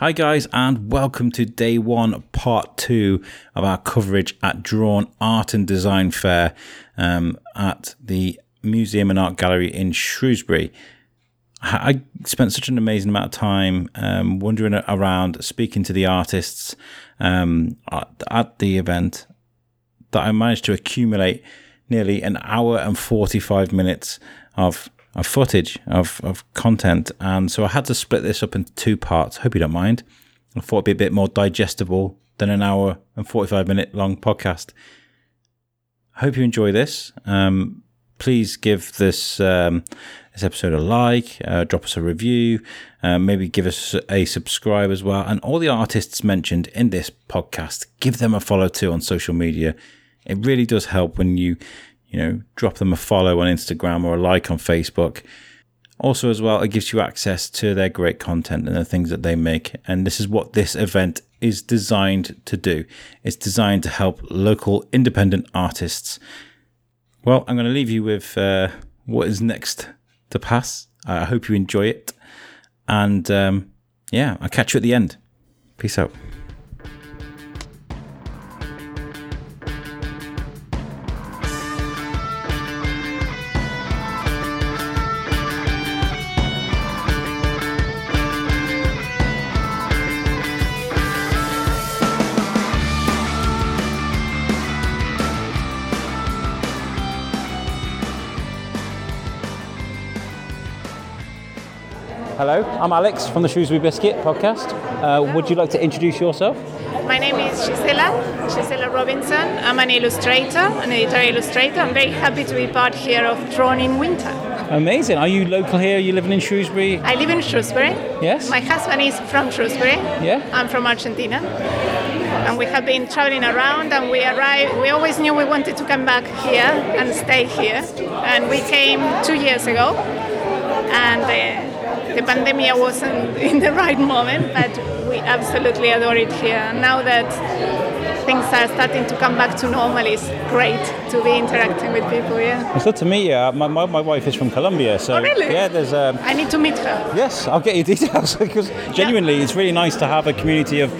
Hi, guys, and welcome to day one, part two of our coverage at Drawn Art and Design Fair um, at the Museum and Art Gallery in Shrewsbury. I spent such an amazing amount of time um, wandering around, speaking to the artists um, at, at the event, that I managed to accumulate nearly an hour and 45 minutes of of footage of, of content. And so I had to split this up into two parts. Hope you don't mind. I thought it'd be a bit more digestible than an hour and 45 minute long podcast. Hope you enjoy this. Um, please give this um, this episode a like, uh, drop us a review, uh, maybe give us a subscribe as well. And all the artists mentioned in this podcast, give them a follow too on social media. It really does help when you you know, drop them a follow on Instagram or a like on Facebook. Also, as well, it gives you access to their great content and the things that they make. And this is what this event is designed to do. It's designed to help local independent artists. Well, I'm going to leave you with uh, what is next to pass. I hope you enjoy it. And um, yeah, I'll catch you at the end. Peace out. I'm Alex from the Shrewsbury Biscuit podcast. Uh, would you like to introduce yourself? My name is Gisela, Gisela Robinson. I'm an illustrator, an editorial illustrator. I'm very happy to be part here of Drawn in Winter. Amazing. Are you local here? Are you living in Shrewsbury? I live in Shrewsbury. Yes. My husband is from Shrewsbury. Yeah. I'm from Argentina. And we have been traveling around and we arrived, we always knew we wanted to come back here and stay here. And we came two years ago. And uh, the pandemic wasn't in the right moment, but we absolutely adore it here. Now that things are starting to come back to normal, it's great to be interacting with people. Yeah. It's good to meet you. My, my, my wife is from Colombia, so oh, really? yeah, there's. Um, I need to meet her. Yes, I'll get you details because genuinely, yeah. it's really nice to have a community of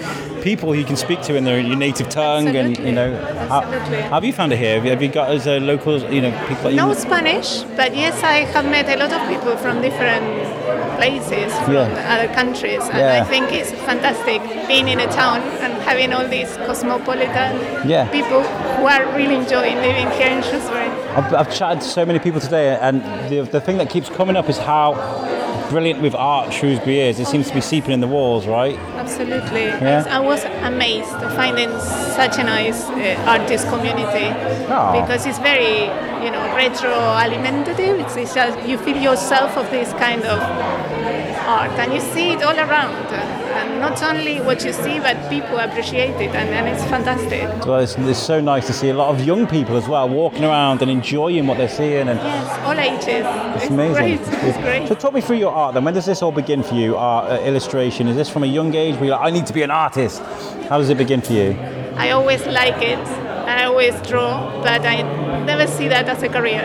people you can speak to in their your native tongue, Absolutely. and you know. Absolutely. How, have you found it here? Have you, have you got as uh, a locals, you know, people? no Spanish, but yes, I have met a lot of people from different places, from Yeah. other countries, and Yeah. I think it's fantastic being in a town and having all these cosmopolitan Yeah. people who are really enjoying living here in Shrewsbury. I've, I've chatted to so many people today, and the, the thing that keeps coming up is how brilliant with art Shrewsbury is. It seems to be seeping in the walls, right? Absolutely. Yeah. I was amazed finding such a nice uh, artist community Aw. because it's very, you know, retro-alimentative. It's, it's just you feel yourself of this kind of art and you see it all around. And not only what you see, but people appreciate it and, and it's fantastic. Well, it's, it's so nice to see a lot of young people as well walking around and enjoying what they're seeing. And Yes, all ages. It's amazing. Great. It's great. So talk me through your art then. When does this all begin for you? Art, uh, illustration? Is this from a young age where you're like, I need to be an artist? How does it begin for you? I always like it. I always draw, but I never see that as a career.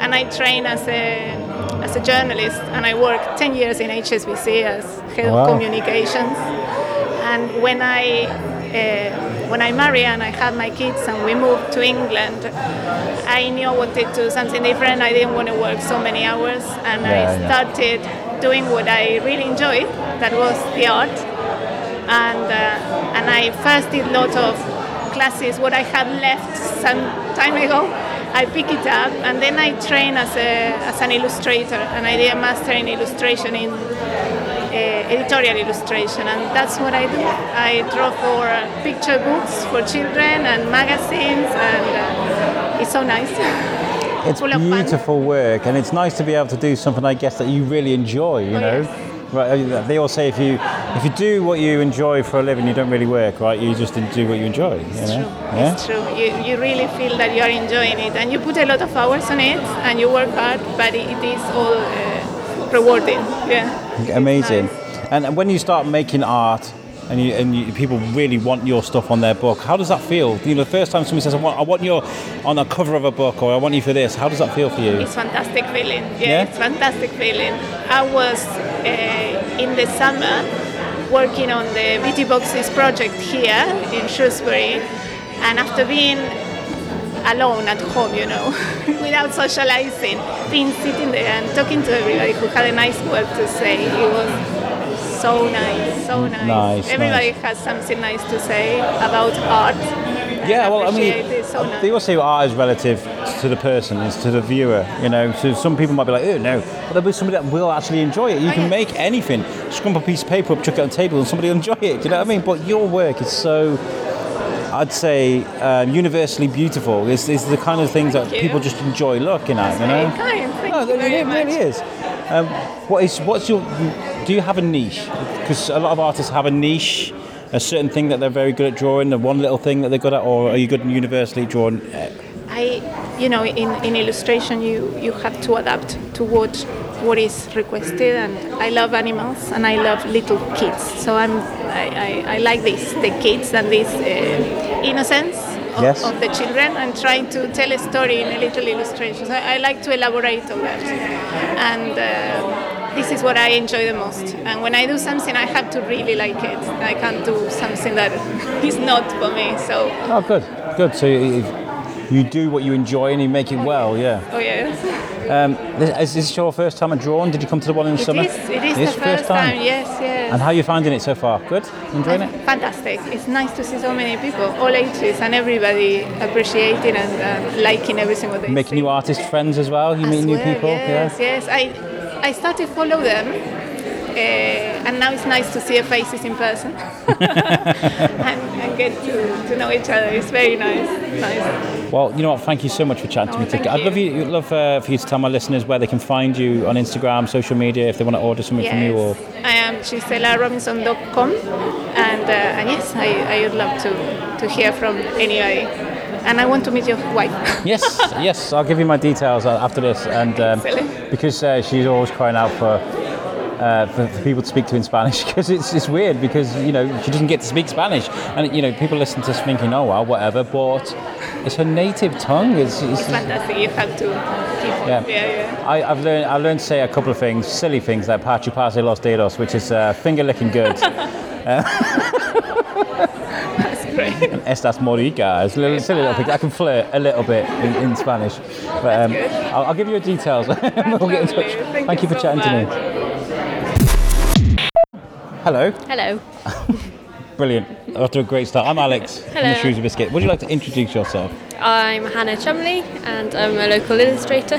And I train as a as a journalist, and I worked 10 years in HSBC as head Wow. of communications. And when I uh, when I married and I had my kids and we moved to England, I knew I wanted to do something different. I didn't want to work so many hours, and Yeah, I yeah. started doing what I really enjoyed. That was the art and uh, and I first did a lot of classes what I had left some time ago. I pick it up and then I train as a as an illustrator and I did a master in illustration in uh, editorial illustration and that's what I do. I draw for picture books for children and magazines and uh, it's so nice. It's Full beautiful work, and it's nice to be able to do something, I guess, that you really enjoy. You Oh, know, yes. right? uh, They all say if you if you do what you enjoy for a living, you don't really work, right? You just do what you enjoy. You It's know? true. Yeah. It's true. You, you really feel that you are enjoying it, and you put a lot of hours on it, and you work hard, but it, it is all uh, rewarding. Yeah. Amazing. nice. And when you start making art, and you, and you, people really want your stuff on their book, how does that feel? You know, the first time somebody says, "I want, I want you on the cover of a book," or "I want you for this," how does that feel for you? It's fantastic feeling. Yeah, Yeah? it's fantastic feeling. I was uh, in the summer working on the BT Boxes project here in Shrewsbury, and after being alone at home, you know, without socializing, being sitting there and talking to everybody who had a nice word to say, it was so nice, so nice. Nice, everybody nice. has something nice to say about art. Yeah, well, I mean, so they nice. also say art is relative to the person, is to the viewer. You know, so some people might be like, "Oh no," but there'll be somebody that will actually enjoy it. You Oh, can yeah. make anything, scrump a piece of paper up, chuck it on the table, and somebody will enjoy it. Do you know what I mean? But your work is so. I'd say um, universally beautiful. It's, it's the kind of things that you. people just enjoy looking at. You know, Thank no, you it, it really much. is. Um, what is what's your? Do you have a niche? Because a lot of artists have a niche, a certain thing that they're very good at drawing, the one little thing that they're good at, or are you good in universally drawing? I, you know, in, in illustration, you, you have to adapt to what what is requested, and I love animals and I love little kids. So I'm I, I, I like this the kids and this uh, innocence of, Yes. of the children and trying to tell a story in a little illustrations. I, I like to elaborate on that, and. Uh, this is what I enjoy the most, and when I do something, I have to really like it. I can't do something that is not for me. So, Oh, good, good. So you, you do what you enjoy and you make it well, yeah. oh yes. Um, this, is this your first time at Drawn? Did you come to the one in the It summer? is. It is It the first time. Yes, yes. And how are you finding it so far? Good? Enjoying it? Fantastic. It's nice to see so many people, all ages, and everybody appreciating and uh, liking everything what they Making see. new artist friends as well? You As meet new well, people? Yes, yes. I, I started follow them, uh, and now it's nice to see their faces in person and, and get to, to know each other. It's very nice. Nice. Well, you know what? Thank you so much for chatting Oh, to me. I'd love you, love uh, for you to tell my listeners where they can find you on Instagram, social media, if they want to order something from you. Or Yes, I am GiselaRobinson.com, and, uh, and yes, I, I would love to, to hear from anybody. And I want to meet your wife. yes, yes, I'll give you my details after this, and um, because uh, she's always crying out for, uh, for for people to speak to in Spanish, because it's it's weird because you know she doesn't get to speak Spanish, and you know people listen to us thinking, oh well, whatever, but it's her native tongue. It's, it's, It's fantastic. You have to keep Yeah. yeah, yeah. I, I've learned I learned to say a couple of things, silly things like "Pachu pase los dedos," which is uh, finger licking good. That's great. Estas moricas, little, silly little things. I can flirt a little bit in, in Spanish, but um. I'll, I'll give you your details. we'll get in touch. Thank, Thank you for so chatting to me. Hello, Hello. brilliant. After a great start, I'm Alex from the Hello. Shrewsbury Biscuit. Would you like to introduce yourself? I'm Hannah Chumbley and I'm a local illustrator.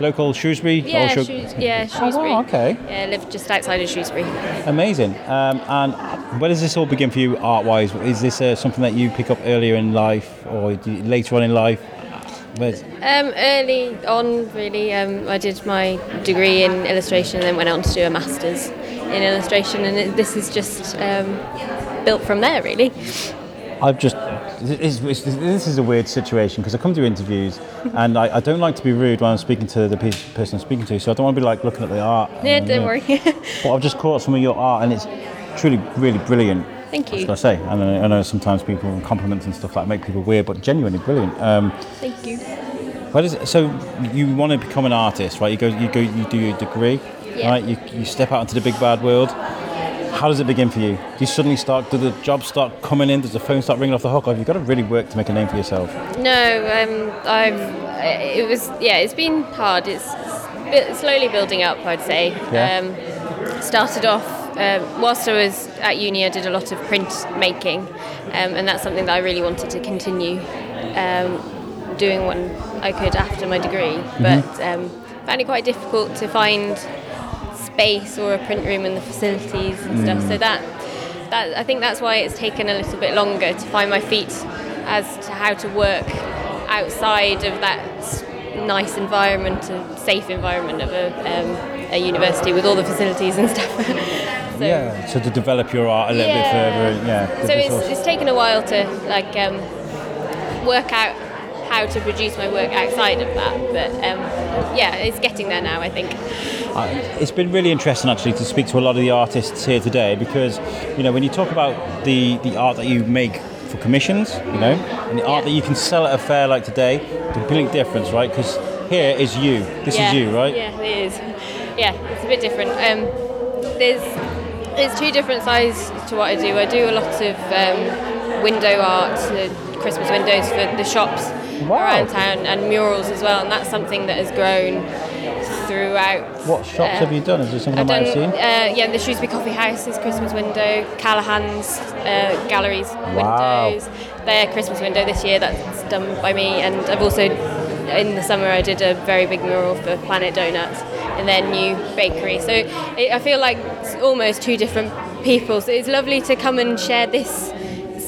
Local Shrewsbury? Yeah, Shrew- Shrews- yeah Shrewsbury. Oh, okay. Yeah, I live just outside of Shrewsbury. Amazing. Um, and where does this all begin for you art-wise? Is this uh, something that you pick up earlier in life or you- later on in life? Um, early on, really, um, I did my degree in illustration and then went on to do a master's in illustration, and it, this is just um, built from there, really. I've just. This, this, this is a weird situation because I come to interviews and I, I don't like to be rude when I'm speaking to the pe- person I'm speaking to, so I don't want to be like looking at the art. Yeah, and, don't worry. But I've just caught some of your art and it's truly, really brilliant. Thank you. I say? And I, I know sometimes people compliments and stuff like that make people weird, but genuinely brilliant. Um, Thank you. what is it? So you want to become an artist, right? You go, you go, you do your degree, Yeah. right? You, you step out into the big bad world. How does it begin for you? Do you suddenly start? Do the jobs start coming in? Does the phone start ringing off the hook? Or have you got to really work to make a name for yourself? No, um, I've. It was yeah. It's been hard. It's slowly building up. I'd say. Yeah. Um, started off um, whilst I was at uni. I did a lot of print making, um, and that's something that I really wanted to continue um, doing when I could after my degree. But um, found it quite difficult to find space or a print room and the facilities and stuff. So that that I think that's why it's taken a little bit longer to find my feet as to how to work outside of that nice environment and safe environment of a, um, a university with all the facilities and stuff. so, yeah. So to develop your art a little bit further, yeah. So it's, it's taken a while to like um, work out how to produce my work outside of that, but um, yeah, it's getting there now. I think. I- it's been really interesting actually to speak to a lot of the artists here today because you know when you talk about the the art that you make for commissions, you know, and the art that you can sell at a fair like today, complete difference, right? Because here is you. This yeah. is you, right? Yeah, it is. Yeah, it's a bit different. Um, there's It's two different sides to what I do. I do a lot of um, window art, uh, Christmas windows for the shops Wow. around town, and murals as well. And that's something that has grown throughout. What shops uh, have you done? Is there something I've might done, have seen? uh, yeah, the Shrewsbury Coffee House is Christmas window, Callahan's uh, galleries Wow. windows, their Christmas window this year that's done by me, and I've also in the summer I did a very big mural for Planet Donuts in their new bakery. So it, I feel like it's almost two different people. So it's lovely to come and share this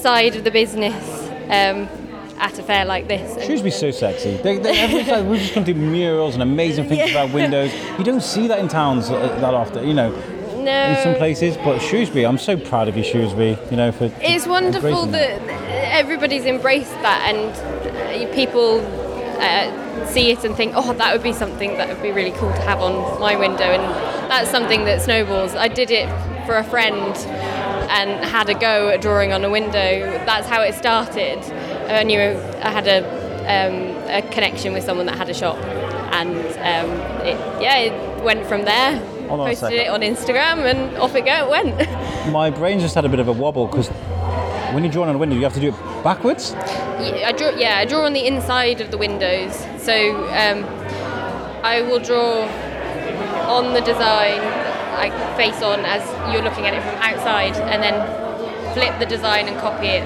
side of the business. Um, at a fair like this, Shrewsbury's so sexy. They, they, every time we've just come to murals and amazing things Yeah. about windows. You don't see that in towns uh, that often, you know, no, in some places. But Shrewsbury, I'm so proud of you, Shrewsbury. You know, for It's wonderful embracing that everybody's embraced that and uh, people uh, see it and think, oh, that would be something that would be really cool to have on my window. And that's something that snowballs. I did it for a friend and had a go at drawing on a window. That's how it started. I knew I had a, um, a connection with someone that had a shop. And um, it, yeah, it went from there. Hold Posted it on Instagram and off it go, it went. My brain just had a bit of a wobble because when you draw on a window, you have to do it backwards. Yeah, I draw. Yeah, I draw on the inside of the windows. So um, I will draw on the design, like face on, as you're looking at it from outside, and then flip the design and copy it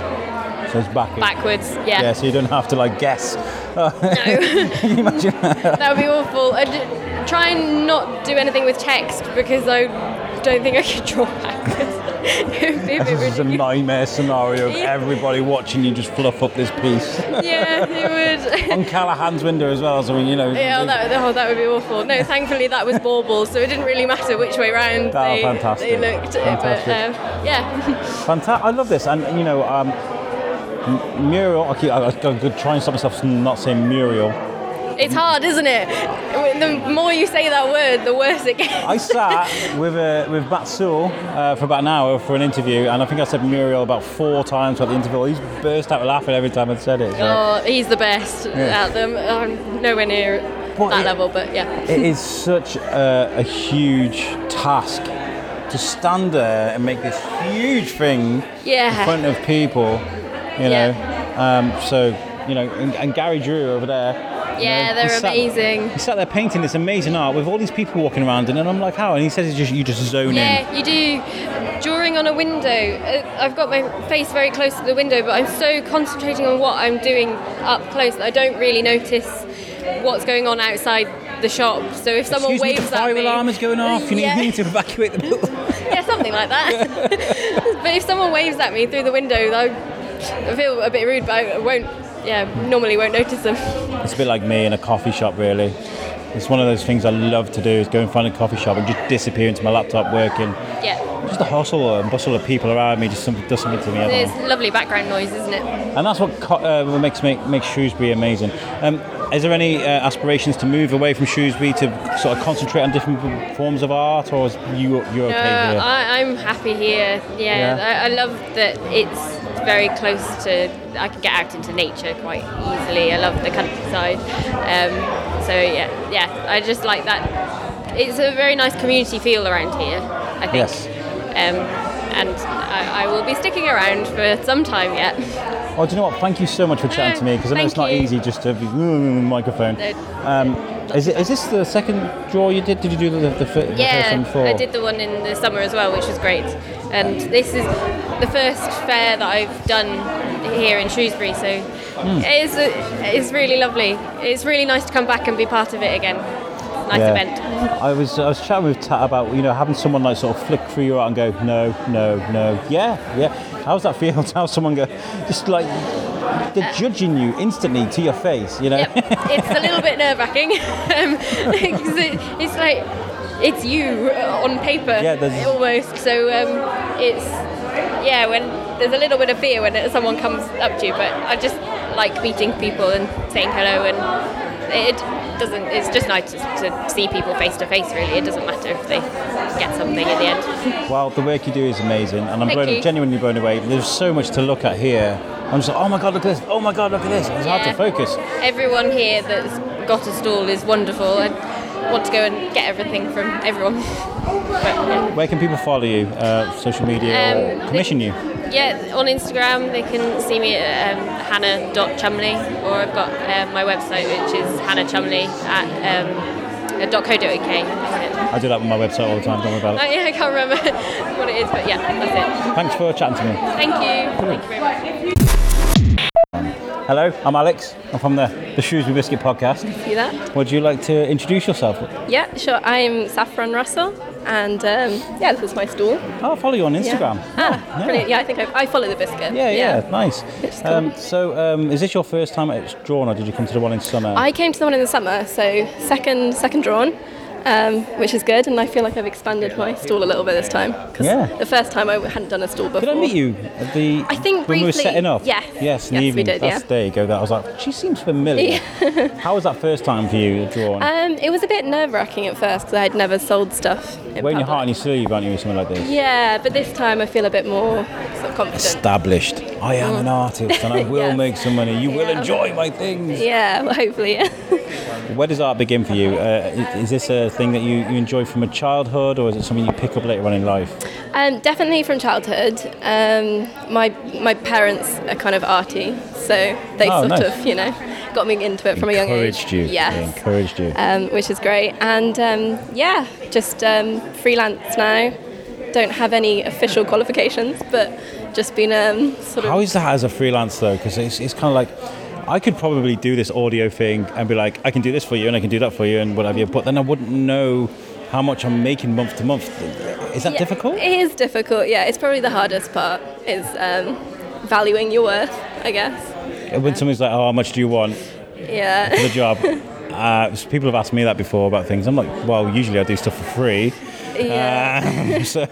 So it's backwards. backwards. Yeah. Yeah, so you don't have to like guess. No, imagine that? that would be awful. I d- try and not do anything with text because I don't think I could draw backwards. It would be a bit This is a nightmare scenario of everybody watching you just fluff up this piece. Yeah, it would. on Callahan's window as well, so I mean, you know. Yeah, that, oh, that would be awful. No, thankfully that was bauble, so it didn't really matter which way round Oh, they, fantastic. they looked. Fantastic. But um, yeah, Fantastic. I love this, and you know, um, m- mural. I keep, I, I gotta try and stop myself from not saying Muriel. It's hard, isn't it? The more you say that word, the worse it gets. I sat with uh, with Sewell uh, for about an hour for an interview, and I think I said Muriel about four times throughout the interview. He's burst out laughing every time I said it. so- Oh, he's the best Yeah. at them. I'm nowhere near But that it- level, but yeah. it is such a, a huge task to stand there and make this huge thing Yeah. in front of people, you know. Yeah. Um, so, you know, and, and Gary Drew over there. You Yeah, know, they're sat- amazing. He sat there painting this amazing art with all these people walking around, and I'm like, how? And he says, it's just you just zone in. Yeah, you do. Drawing on a window, uh, I've got my face very close to the window, but I'm so concentrating on what I'm doing up close that I don't really notice what's going on outside the shop. So if someone Excuse me, waves the fire at me, alarm is going off. You need, Yeah. need to evacuate the building. yeah, something like that. but if someone waves at me through the window, I feel a bit rude, but I won't. Yeah, normally won't notice them. It's a bit like me in a coffee shop, really. It's one of those things I love to do is go and find a coffee shop and just disappear into my laptop working. Yeah, Just the hustle and bustle of people around me just something, does something to me. It's lovely background noise, isn't it? And that's what co- uh, makes make, makes Shrewsbury amazing. Um, is there any uh, aspirations to move away from Shrewsbury to sort of concentrate on different forms of art, or is you you're okay here? I, I'm happy here. Yeah, Yeah. I, I love that it's very close to. I can get out into nature quite easily. I love the countryside. Um, so yeah, yeah, I just like that. It's a very nice community feel around here. I think. Yes. Um, and I, I will be sticking around for some time yet. Oh, do you know what? Thank you so much for chatting to me because I know it's not you. easy just to be mm, microphone. Um, is, it, is this the second draw you did? Did you do the, the, the first one before? I did the one in the summer as well, which was great. And this is the first fair that I've done here in Shrewsbury, so Hmm. it is it's really lovely. It's really nice to come back and be part of it again. Nice Yeah. event. I was I was chatting with Tat about you know having someone like sort of flick through your art and go no no no yeah yeah. how How's that feel to have someone go just like they're judging you instantly to your face, you know? Yep. it's a little bit nerve wracking um, because it, it's like it's you on paper Yeah, there's- almost. So um, it's yeah when there's a little bit of fear when someone comes up to you, but I just like meeting people and saying hello and it doesn't. It's just nice to, to see people face to face. Really, it doesn't matter if they get something in the end. Well, the work you do is amazing, and I'm Thank blown, you. genuinely blown away. There's so much to look at here. I'm just like, oh my god, look at this! Oh my god, look at this! It's hard to focus. Everyone here that's got a stall is wonderful. I want to go and get everything from everyone. But, yeah. Where can people follow you? Uh, social media or Um, commission you? Yeah, on Instagram they can see me at um, hannah.chumbley or I've got um, my website which is hannahchumbley at um, at .co.uk. That's it. I do that with my website all the time. Don't worry about Oh it. yeah, I can't remember what it is, but yeah, that's it. Thanks for chatting to me. Thank you. Thank you very much. Hello, I'm Alex. I'm from the, the Shrewsbury Biscuit podcast. See that? Would you like to introduce yourself? Yeah, sure. I'm Saffron Russell, and um, yeah, this is my stall. I'll follow you on Instagram. Ah, yeah. brilliant. Yeah, I think I, I follow the biscuit. Yeah, yeah, nice. Cool. Um, so, um, is this your first time at Drawn, or did you come to the one in summer? I came to the one in the summer, so second second drawn, um, which is good, and I feel like I've expanded my stall a little bit this time. 'cause Yeah. The first time I hadn't done a stall before. Did I meet you at the? I think when we were briefly, setting up. yes. Yes, in the Yes, we evening. did, That's yeah. there you go. That I was like, she seems familiar. How was that first time for you Drawn? Um, it was a bit nerve wracking at first because I had never sold stuff. In your heart on your sleeve, aren't you, or something like this? Yeah, but this time I feel a bit more sort of confident. Established. I am an artist, and I will Yes. make some money. You will Yeah. enjoy my things. Yeah, well, hopefully, yeah. Where does art begin for you? Uh, is this a thing that you, you enjoy from a childhood, or is it something you pick up later on in life? Um, definitely from childhood. Um, my my parents are kind of arty, so they Oh, sort nice. of you know got me into it from a young age. Encouraged you. Yes. They encouraged you. Um, which is great, and um, yeah, just um, freelance now. Don't have any official qualifications, but just been um, sort of. How is that as a freelance though? Because it's, it's kind of like I could probably do this audio thing and be like, I can do this for you and I can do that for you and whatever, but then I wouldn't know how much I'm making month to month. Is that Yeah, difficult? It is difficult. Yeah, it's probably the hardest part is um, valuing your worth, I guess. When someone's like, "Oh, how much do you want Yeah. for the job?" Uh, so people have asked me that before about things. I'm like, well, usually I do stuff for free. yeah. Um, so,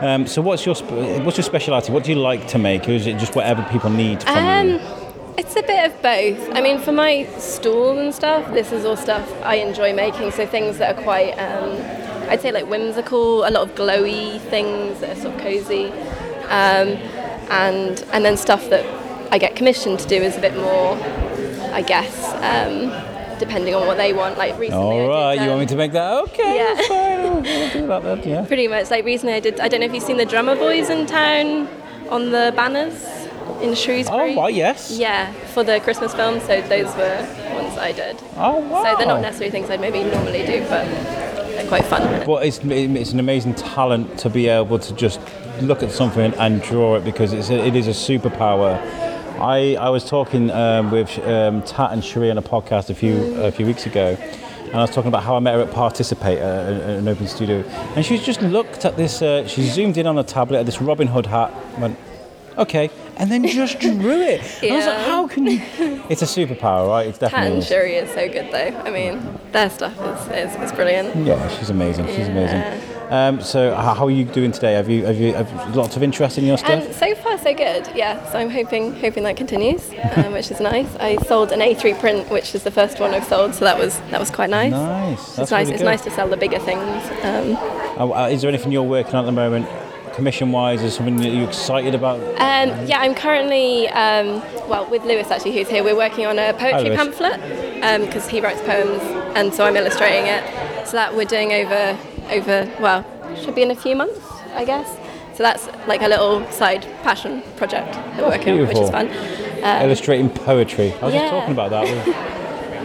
um, so what's your sp- what's your speciality? What do you like to make, or is it just whatever people need from Um, you? It's a bit of both. I mean, for my stall and stuff, this is all stuff I enjoy making. So things that are quite, um, I'd say, like whimsical, a lot of glowy things that are sort of cozy, um, and and then stuff that I get commissioned to do is a bit more, I guess, um, depending on what they want. Like recently, All I did, right, you want me um, to make that? Okay, yeah. fine. We'll, that then. Yeah. Pretty much. Like recently, I did. I don't know if you've seen the drummer boys in town on the banners in Shrewsbury. Oh, right, yes. Yeah, for the Christmas film. So those were ones I did. Oh, wow. So they're not necessarily things I'd maybe normally do, but they're quite fun. But it's it's an amazing talent to be able to just look at something and draw it because it's a, it is a superpower. I, I was talking um, with um, Tat and Cherie on a podcast a few a few weeks ago, and I was talking about how I met her at Participate, uh, an open studio, and she just looked at this. Uh, she zoomed in on a tablet at this Robin Hood hat, and went, okay, and then just drew it. And I was like, Yeah. how can you? It's a superpower, right? It's Tat definitely. and is. Cherie is so good though. I mean, their stuff is, is, is brilliant. Yeah, she's amazing. She's Yeah. amazing. Um, so, how, how are you doing today? Have you have you have lots of interest in your stuff? And so far, so good. Yeah, so I'm hoping hoping that continues, um, which is nice. I sold an A3 print, which is the first one I've sold, so that was that was quite nice. Nice. That's it's nice. really It's good. nice to sell the bigger things. Um, Uh, uh, is there anything you're working on at the moment, commission wise? Is something that you're excited about? Um, yeah, I'm currently, um, well, with Lewis actually, who's here, we're working on a poetry Lewis. pamphlet because he writes poems and so I'm illustrating it. So that we're doing over, over, well, should be in a few months, I guess. So that's like a little side passion project that we're working on, which is fun. Um, Illustrating poetry. I was just talking about that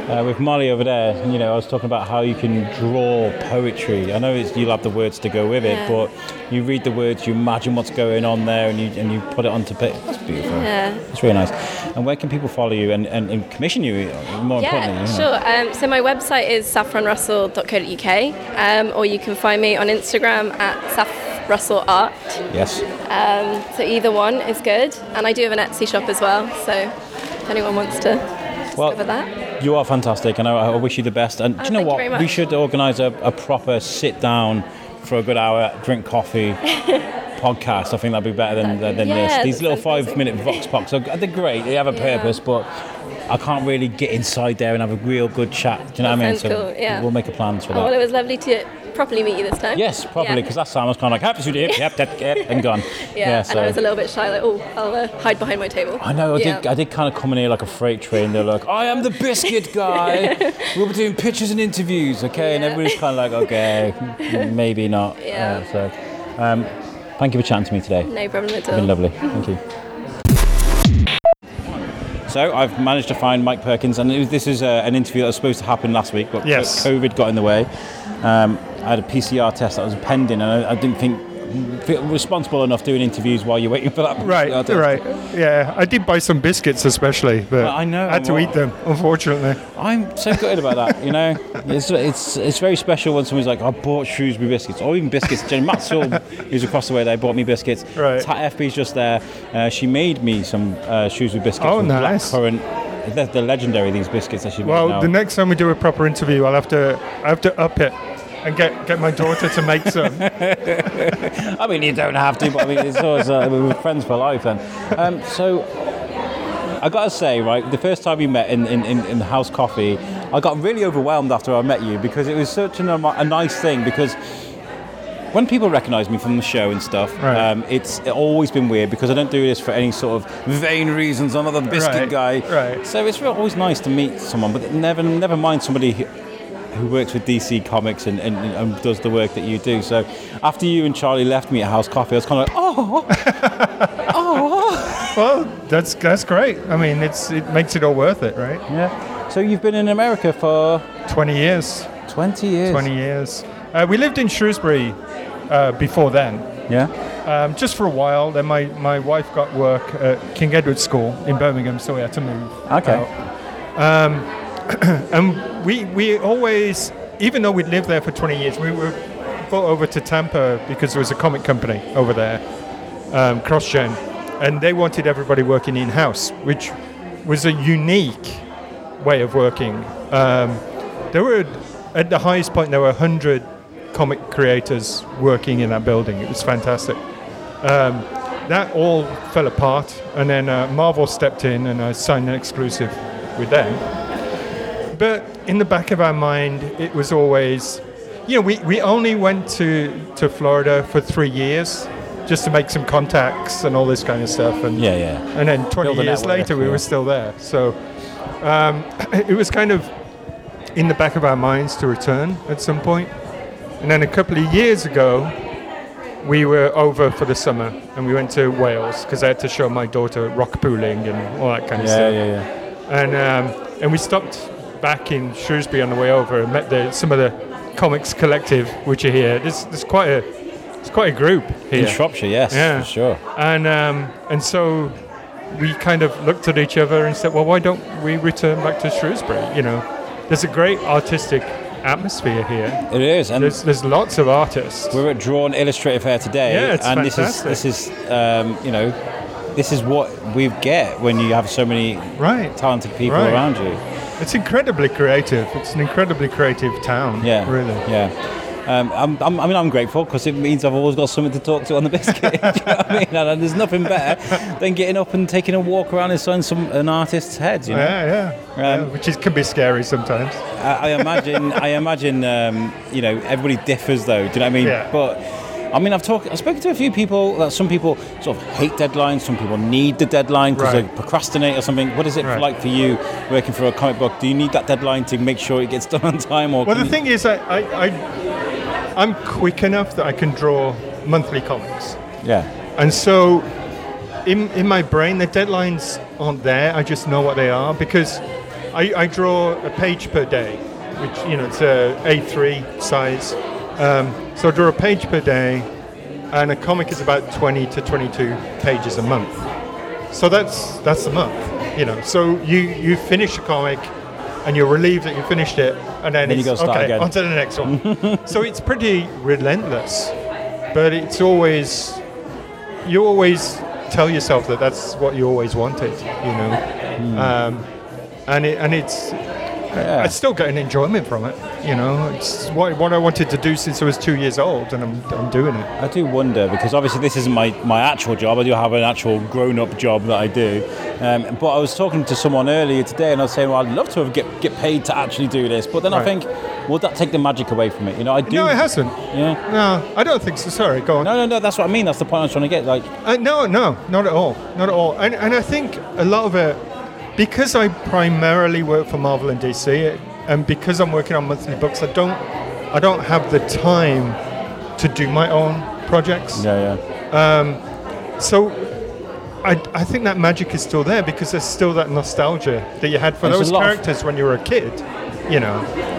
uh, with Molly over there. You know, I was talking about how you can draw poetry. I know it's, you'll have the words to go with it, Yeah. but you read the words, you imagine what's going on there, and you and you put it onto paper. That's beautiful. Yeah. It's really nice. And where can people follow you and, and, and commission you? More importantly, Yeah, sure. Um, so my website is saffronrussell.co.uk, um, or you can find me on Instagram at saffrusselart. Yes. Um, so either one is good, and I do have an Etsy shop as well. So if anyone wants to Well, discover that, You are fantastic, and I, I wish you the best. And do you oh, know Oh, you what? very we should organise a, a proper sit down for a good hour, drink coffee. podcast. I think that'd be better than than Yeah, this. These little five minute vox pops are they're great. They have a Yeah. purpose, but I can't really get inside there and have a real good chat. Do you know what I mean? Sounds cool, yeah. we'll make a plans for Oh, well, it was lovely to properly meet you this time. Yes, Yeah. because last time I was kind of like happy to do it, yep, yep, yep, and gone. Yeah, so. and I was a little bit shy, like, oh, I'll uh, hide behind my table. I know. I yeah. did. I did kind of come in here like a freight train. They're like, "I am the biscuit guy. we'll be doing pictures and interviews, okay?" And Yeah. everybody's kind of like, "Okay, maybe not." Yeah. Uh, so, um, thank you for chatting to me today. No problem at It's been lovely. Thank you. So I've managed to find Mike Perkins, and was- this is uh, an interview that was supposed to happen last week, but Yes. COVID got in the way. Um, I had a PCR test that was pending, and I, I didn't think feel responsible enough doing interviews while you're waiting for that. Right, PCR right. Yeah, I did buy some biscuits especially, but I know, I had to well- eat them, unfortunately. I'm so gutted about that. You know, it's it's it's very special when someone's like, "I bought Shrewsbury biscuits," or even biscuits. Jen Matt Sewell, who's across the way, they bought me biscuits. Right. Tat FB's just there. Uh, she made me some uh, Shrewsbury biscuits. Oh, nice. Blackcurrant. They're, legendary. These biscuits that she made Well, the next time we do a proper interview, I'll have to I have to up it and get get my daughter to make some. I mean, you don't have to, but I mean, it's always uh, we're friends for life. Then, um, so I gotta say, right, the first time we met in, in, in, in House Coffee, I got really overwhelmed after I met you because it was such an, a nice thing. Because when people recognise me from the show and stuff, Right. um, it's always been weird because I don't do this for any sort of vain reasons. I'm not the biscuit Right, guy, right. So it's real- always nice to meet someone, but never, never mind somebody. Who, works with DC Comics and, and, and does the work that you do. So after you and Charlie left me at House Coffee, I was kind of like, oh, oh. well, that's that's great. I mean, it's it makes it all worth it, right? Yeah. So you've been in America for 20 years. 20 years. 20 years. Uh, we lived in Shrewsbury uh, before then, Yeah. um, just for a while. Then my, my wife got work at King Edward School in Birmingham, so we had to move. Okay. Um, and we we always, even though we'd lived there for 20 years, we were brought over to Tampa because there was a comic company over there, um, CrossGen, and they wanted everybody working in house, which was a unique way of working. Um, there were at the highest point there were 100 comic creators working in that building. It was fantastic. Um, that all fell apart, and then uh, Marvel stepped in, and I signed an exclusive with them. But in the back of our mind, it was always, you know, we, we only went to, to Florida for three years just to make some contacts and all this kind of stuff. And Yeah, yeah. and then 20 Build years later, we yeah. were still there. So um, it was kind of in the back of our minds to return at some point. And then a couple of years ago, we were over for the summer and we went to Wales because I had to show my daughter rock pooling and all that kind of Yeah, stuff. yeah, yeah. And um, and we stopped back in Shrewsbury on the way over and met the, some of the comics collective which are here. There's, there's quite a it's quite a group here. In Shropshire, yes, Yeah. for sure. And um, and so we kind of looked at each other and said, well, why don't we return back to Shrewsbury? You know, there's a great artistic atmosphere here. It is, and There's there's lots of artists. we're at Drawn Illustrated Fair today, Yeah, it's and fantastic. this is this is um, you know this is what we get when you have so many Right. talented people Right. around you. It's incredibly creative. It's an incredibly creative town. Yeah, Really. Yeah. Um, I'm, I'm, I mean, I'm grateful because it means I've always got something to talk to on the biscuit. You know what I mean? And, there's nothing better than getting up and taking a walk around inside some an artist's head. You know, Yeah, yeah. yeah, Um, which is, can be scary sometimes. I, I imagine, I imagine, um, you know, everybody differs though. Do you know what I mean? Yeah. But I mean, I've talked, I've spoken to a few people that some people sort of hate deadlines, some people need the deadline because Right. they procrastinate or something. What is it Right. like for you working for a comic book? Do you need that deadline to make sure it gets done on time, or Well, the you- thing is, I, I, I, I'm quick enough that I can draw monthly comics. yeah, And so, in, in my brain, the deadlines aren't there. I just know what they are because I, I draw a page per day, which you know it's a A3 size. Um, so I draw a page per day, and a comic is about 20 to 22 pages a month. So that's that's a month, you know. So you you finish a comic, and you're relieved that you finished it, and then, Then you it's, gotta start okay, again. on to the next one. so it's pretty relentless, but it's always you always tell yourself that that's what you always wanted, you know. Hmm. Um, and it, and it's I still get an enjoyment from it. You know, it's what, what I wanted to do since I was two years old, and I'm, I'm doing it. I do wonder because obviously this isn't my, my actual job. I do have an actual grown up job that I do. Um, but I was talking to someone earlier today and I was saying, well, I'd love to have get, get paid to actually do this. But then I think, would that take the magic away from it? You know, I do. No, it hasn't. Yeah. No, I don't think so. Sorry, go on. No, no, no. That's what I mean. That's the point I was trying to get. Like, Uh, no, no, not at all, not at all. And, and I think a lot of it, because I primarily work for Marvel and DC, and because I'm working on monthly books, I don't, I don't have the time to do my own projects. yeah, yeah. Um, So. I, I think that magic is still there because there's still that nostalgia that you had for There's those characters when you were a kid, you know,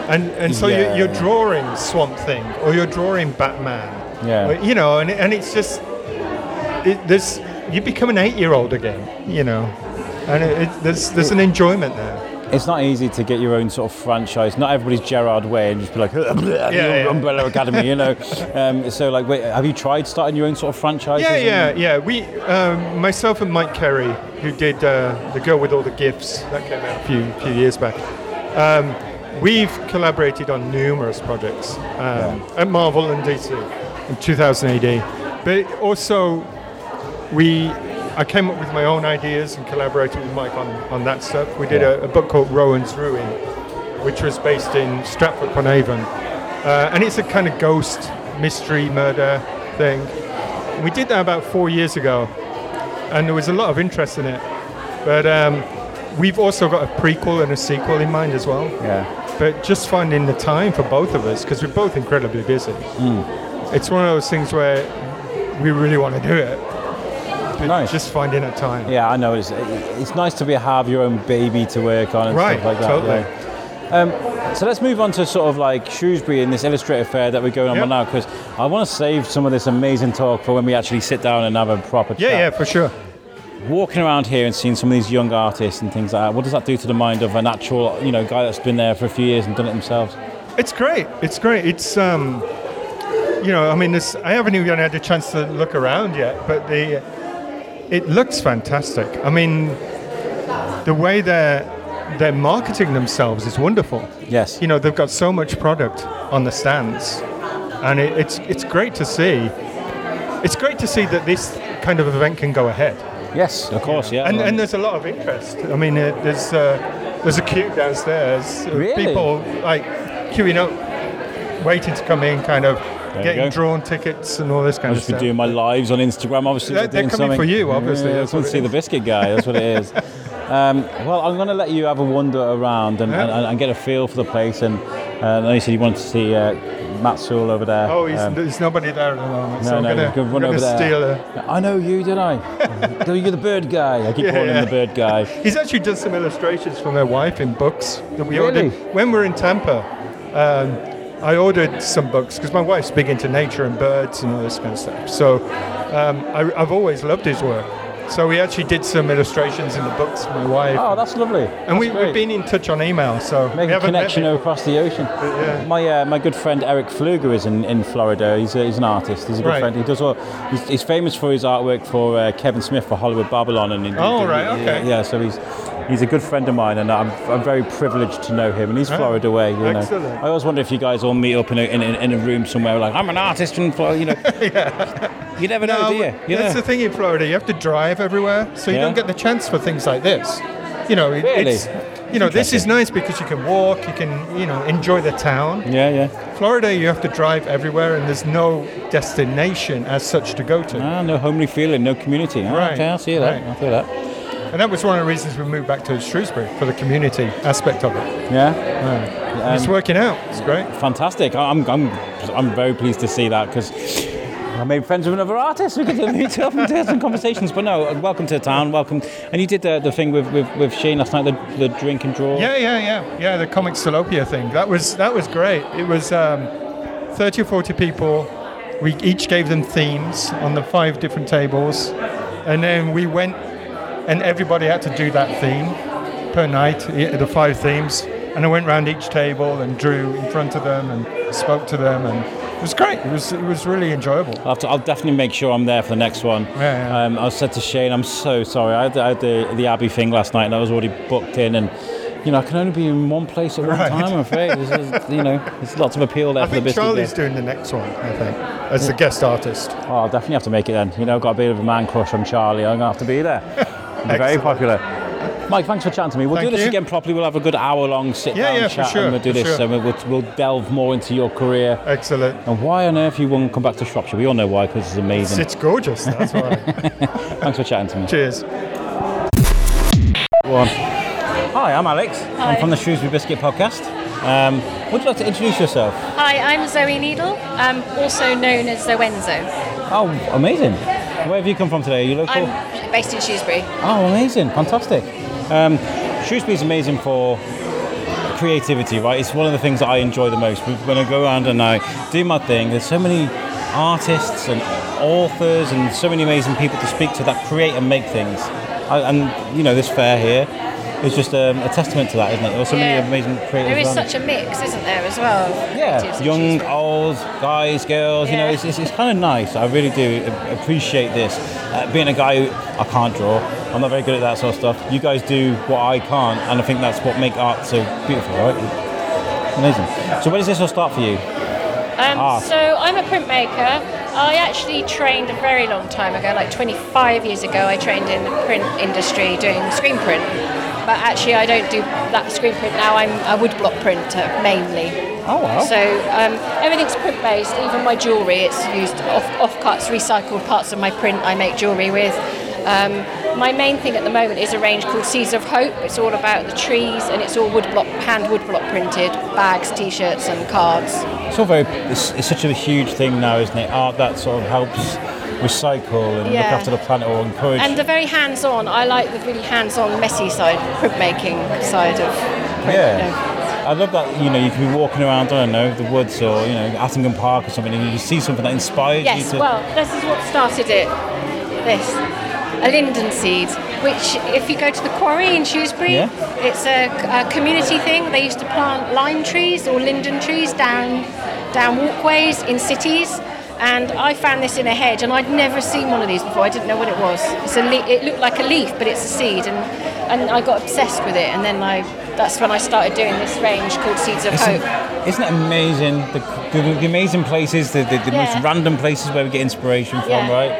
and and so Yeah. you're, you're drawing Swamp Thing or you're drawing Batman, Yeah. or, you know, and and it's just it, there's you become an eight-year-old again, you know, and it, it, there's there's an enjoyment there. It's not easy to get your own sort of franchise. Not everybody's Gerard Way and just be like, Yeah, yeah. Umbrella Academy, you know. Um, so, like, wait, have you tried starting your own sort of franchise? Yeah, yeah, yeah. We, um, myself and Mike Carey, who did uh, the girl with all the gifts that came out a few few years back. Um, we've collaborated on numerous projects um, at Marvel and DC in 2000 AD, but also we. I came up with my own ideas and collaborated with Mike on, on that stuff. We did a, a book called Rowan's Ruin, which was based in Stratford upon Avon, uh, and it's a kind of ghost mystery murder thing. We did that about four years ago, and there was a lot of interest in it. But um, we've also got a prequel and a sequel in mind as well. Yeah. But just finding the time for both of us, because we're both incredibly busy. It's one of those things where we really want to do it. But Nice. just finding that time. Yeah, I know. It's, it's nice to be have your own baby to work on and Right, stuff like that. totally. yeah. Um, so let's move on to sort of like Shrewsbury and this illustrator fair that we're going on Yep. now because I want to save some of this amazing talk for when we actually sit down and have a proper Yeah, chat. yeah, for sure. Walking around here and seeing some of these young artists and things like that, what does that do to the mind of an actual, you know, guy that's been there for a few years and done it themselves? It's great. It's great. It's um, you know, I mean, this, I haven't even had a chance to look around yet, but the it looks fantastic. I mean, the way they're they're marketing themselves is wonderful. Yes. You know, they've got so much product on the stands, and it, it's it's great to see. It's great to see that this kind of event can go ahead. Yes, of course, yeah. And, and there's a lot of interest. I mean, uh, there's uh, there's a queue downstairs. Really? People like queuing up, waiting to come in, kind of you getting drawn tickets and all this kind I've of just been stuff. doing my lives on Instagram, obviously. They're- they're doing coming something. for you, obviously, Yeah, I that's just want to see the biscuit guy. That's what it is. Um, well, I'm going to let you have a wander around and, Yeah. and, and get a feel for the place. And uh, I know you said you wanted to see uh, Matt Sewell over there. oh, he's, Um, there's nobody there at the moment, so no, I'm gonna, run over there. steal. I know you, did I? You're the bird guy. I keep Yeah, calling him the bird guy. He's actually done some illustrations for my wife in books that we Really? ordered when we were in Tampa. Um, I ordered some books because my wife's big into nature and birds and all this kind of stuff. So um, I, I've always loved his work. So we actually did some illustrations in the books for my wife. Oh, that's lovely. and we, That's we've been in touch on email, so we Make a connection across the ocean. yeah. My uh, my good friend Eric Fluger is in, in Florida. He's, a, he's an artist. He's a good Right. friend. He does all. He's, he's famous for his artwork for uh, Kevin Smith for Hollywood Babble-On. And he- Oh, he- right, okay. Yeah, so he's he's a good friend of mine, and I'm, I'm very privileged to know him. And he's Florida way. You know. excellent. I always wonder if you guys all meet up in a, in, a, in a room somewhere. Like I'm an artist in Florida. You know. yeah. You never know, do you? You that's know? the thing in Florida. You have to drive everywhere, so you Yeah. don't get the chance for things like this. You know, it, Really? it's you know this is nice because you can walk, you can you know enjoy the town. Yeah, yeah. Florida, you have to drive everywhere, and there's no destination as such to go to. Ah, no homely feeling, no community. Ah, Right, Okay, I see that. right. I feel that. And that was one of the reasons we moved back to Shrewsbury for the community aspect of it. Yeah. And it's working out. It's great. fantastic. I'm, I'm, I'm very pleased to see that because I made friends with another artist. We could meet up and have some conversations. But no, uh, welcome to the town. Welcome. And you did the, the thing with, with, with Shane last night, the, the drink and draw. Yeah, yeah, yeah, yeah. The comic Salopia thing. That was that was great. It was um, thirty or forty people. We each gave them themes on the five different tables, and then we went, and everybody had to do that theme per night. The five themes, and I went round each table and drew in front of them and spoke to them, and it was great. It was it was really enjoyable. I'll, to, I'll definitely make sure I'm there for the next one. Yeah, yeah. Um, I said to Shane, I'm so sorry. I had, I had the, the Abbey thing last night, and I was already booked in, and you know, I can only be in one place at one Right. time. I'm afraid. There's, you know, there's lots of appeal there I for the biscuit. Charlie's doing the next one. I think as the guest artist. Oh, I'll definitely have to make it then. You know, I've got a bit of a man crush on Charlie. I'm gonna have to be there. He's very popular. Mike, thanks for chatting to me. We'll Thank do this you. again properly. We'll have a good hour-long sit-down Yeah, yeah, for chat, sure, and we'll do this, sure. and we'll, we'll delve more into your career Excellent. and why on earth you won't come back to Shropshire. We all know why, because it's amazing. It's gorgeous. That's why. Thanks for chatting to me. Cheers. Go on. Hi, I'm Alex. Hi. I'm from the Shrewsbury Biscuit Podcast. Um, would you like to introduce yourself? Hi, I'm Zoe Needle, um, also known as Zoenso. Oh, amazing. Where have you come from today? Are you local? I'm based in Shrewsbury. Oh, amazing, fantastic. Um, Shrewsbury's amazing for creativity, right? It's one of the things that I enjoy the most. When I go around and I do my thing, there's so many artists and authors and so many amazing people to speak to that create and make things. I, and you know, this fair here is just um, a testament to that, isn't it? There's so Yeah. many amazing creators. There is around. such a mix, isn't there, as well? Yeah, young, old, guys, girls, you know, it's, it's, it's kind of nice. I really do appreciate this. Uh, being a guy who I can't draw, I'm not very good at that sort of stuff. You guys do what I can't, and I think that's what makes art so beautiful, right? Amazing. So, where does this all start for you? Um, Ah. So I'm a printmaker. I actually trained a very long time ago, like 25 years ago. I trained in the print industry doing screen print. But actually, I don't do that screen print now. I'm a woodblock printer mainly. Oh, wow. So um, everything's print based. Even my jewellery, it's used off offcuts, recycled parts of my print. I make jewellery with. Um, my main thing at the moment is a range called Seeds of Hope. It's all about the trees, and it's all woodblock, hand woodblock printed bags, T-shirts, and cards. It's all very, it's, it's such a huge thing now, isn't it? Art that sort of helps recycle and look after the planet or encourage. And the very hands-on. I like the really hands-on, messy side, printmaking side of print. Yeah. you know. I love that, you know, you can be walking around, I don't know, the woods or, you know, Attingham Park or something, and you see something that inspires Yes, you to. well, this is what started it. This. A linden seed, which, if you go to the quarry in Shrewsbury, Yeah. it's a, a community thing. They used to plant lime trees or linden trees down, down walkways in cities. And I found this in a hedge, and I'd never seen one of these before. I didn't know what it was. It's a le- it looked like a leaf, but it's a seed, and, and I got obsessed with it. And then I, that's when I started doing this range called Seeds of Isn't, Hope. isn't it amazing? The, the, the amazing places, the, the, the Yeah. most random places where we get inspiration from, Yeah. right?